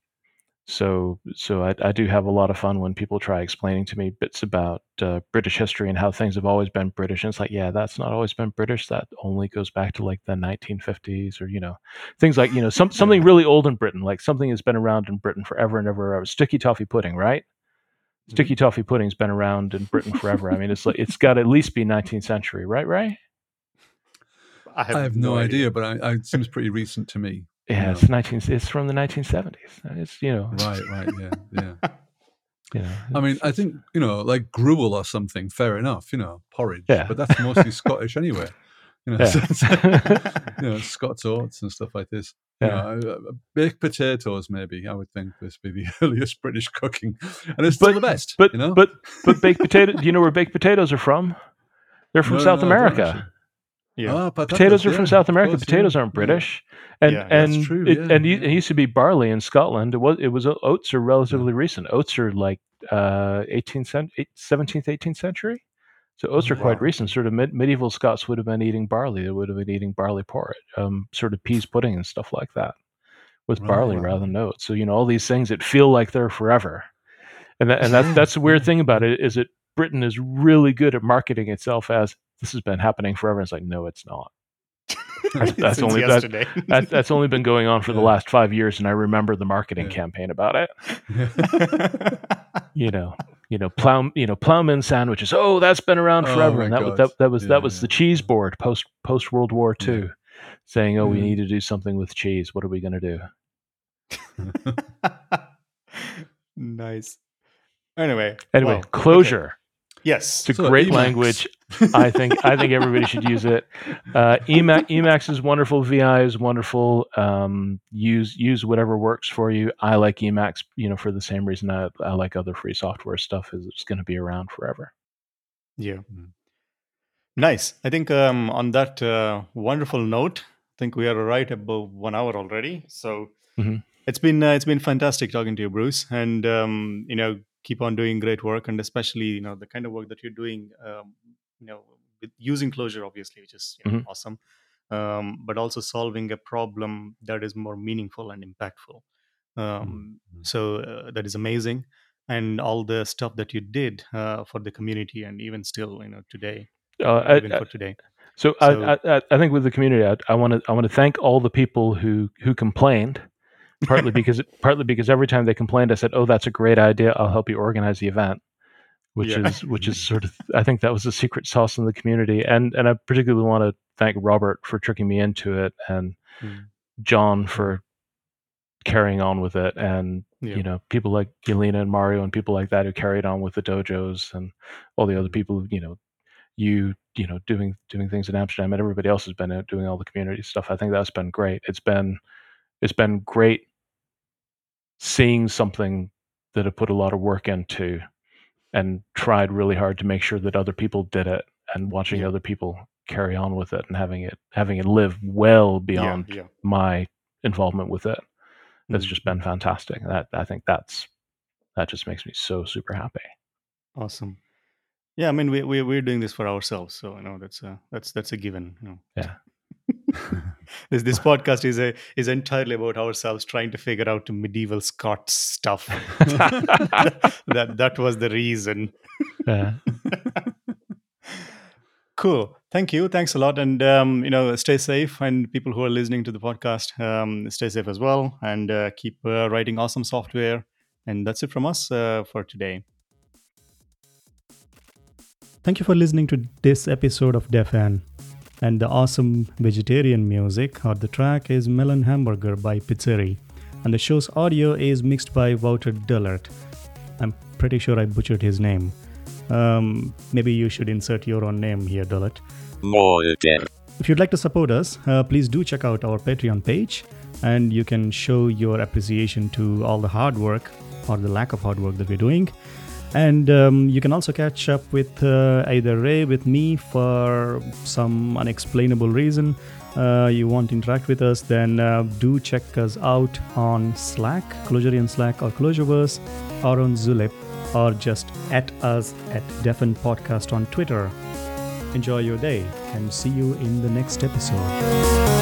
so so I, I do have a lot of fun when people try explaining to me bits about uh, British history and how things have always been British. And it's like, yeah, that's not always been British. That only goes back to like the 1950s or you know things like you know some something *laughs* really old in Britain, like something that's been around in Britain forever and ever. ever. Sticky toffee pudding, right? Sticky toffee pudding's been around in Britain forever. I mean, it's like it's got to at *laughs* least be 19th century, right? Right? I have, I have no idea, but I, I, it seems pretty recent to me. Yeah, it's 19. It's from the 1970s. It's you know, Right, right, yeah, yeah. *laughs* you know. I mean, I think you know, like gruel or something. Fair enough, you know, porridge. Yeah. but that's mostly Scottish anyway. You know, Yeah. *laughs* *laughs* you know, Scots oats and stuff like this. You Yeah. know, uh, uh, baked potatoes, maybe. I would think this would be the earliest British cooking, and it's still the best. But you know, but but baked potato. Do you know where baked potatoes are from? They're from No, South no, America. Actually. Yeah. Ah, patatas, Potatoes are yeah, from South America. course, Potatoes yeah, aren't. British. And Yeah, and true, it, yeah, and it, yeah. it used to be barley in Scotland. It was it was oats are relatively recent. Oats are like uh 18th cent, 17th 18th century. So oats are quite recent. Sort of mid, medieval Scots would have been eating barley. They would have been eating barley porridge, um, sort of peas pudding and stuff like that, with Right, barley wow. rather than oats. So you know all these things that feel like they're forever, and that, and that's that's the weird thing about it is that Britain is really good at marketing itself as this has been happening forever. And It's like no, it's not. *laughs* That's- that's only- that- That, that's only been going on for the last five years, and I remember the marketing Yeah. campaign about it. *laughs* You know, you know, plow, you know, plowman sandwiches. Oh, that's been around Oh forever, my and that was that, that was Yeah, that was yeah. the cheese board post post World War. II, saying, "Oh, we need to do something with cheese. What are we going to do?" *laughs* nice. Anyway. Anyway, well, okay. Closure. Yes. It's a So great Emacs. language. I think I think everybody should use it. Uh, Emacs, Emacs is wonderful. VI is wonderful. Um, use use whatever works for you. I like Emacs, you know, for the same reason I, I like other free software stuff. Is it's going to be around forever. Yeah. Mm. Nice. I think um, on that uh, wonderful note, I think we are right above one hour already. So Mhm. it's been uh, it's been fantastic talking to you, Bruce, and um, you know keep on doing great work, and especially you know the kind of work that you're doing, um, you know, with using Clojure obviously, which is you know, Mhm. awesome, um, but also solving a problem that is more meaningful and impactful. Um, Mhm. So uh, that is amazing, and all the stuff that you did uh, for the community, and even still, you know, today, Uh, even I- for today. So, So- I, I, I think with the community, I, I want to I want to thank all the people who who complained, partly *laughs* because partly because every time they complained, I said, "Oh, that's a great idea. I'll help you organize the event," which Yeah. is which is *laughs* sort of I think that was the secret sauce in the community, and and I particularly want to thank Robert for tricking me into it, and Mm. John for carrying on with it, and Yeah. you know people like Yelena and Mario and people like that who carried on with the dojos and all the other people you know you you know doing doing things in Amsterdam and everybody else has been out doing all the community stuff. I think that's been great. It's been it's been great seeing something that I put a lot of work into and tried really hard to make sure that other people did it and watching Yeah. other people carry on with it and having it having it live well beyond Yeah, yeah. my involvement with it. It's Mm. just been fantastic. That I think that's that just makes me so super happy. Awesome. Yeah, I mean, we we we're doing this for ourselves, so you know that's a that's that's a given. You know. Yeah. *laughs* this this podcast is a is entirely about ourselves trying to figure out medieval Scots stuff. *laughs* that that was the reason. Yeah. *laughs* Cool. Thank you. Thanks a lot. And, um, you know, stay safe. And people who are listening to the podcast, um, stay safe as well. And uh, keep uh, writing awesome software. And that's it from us uh, for today. Thank you for listening to this episode of defn. And the awesome vegetarian music or the track is Melon Hamburger by Pizzeri. And the show's audio is mixed by Wouter Dullert. I'm pretty sure I butchered his name. Um, maybe you should insert your own name here, Dullert. More again. If you'd like to support us, uh, please do check out our Patreon page and you can show your appreciation to all the hard work or the lack of hard work that we're doing. And um, you can also catch up with uh, either Ray with me for some unexplainable reason. Uh, you want to interact with us, then uh, do check us out on Slack, Clojurian Slack or Clojureverse, or on Zulip, or just at us at defn Podcast on Twitter. Enjoy your day and see you in the next episode.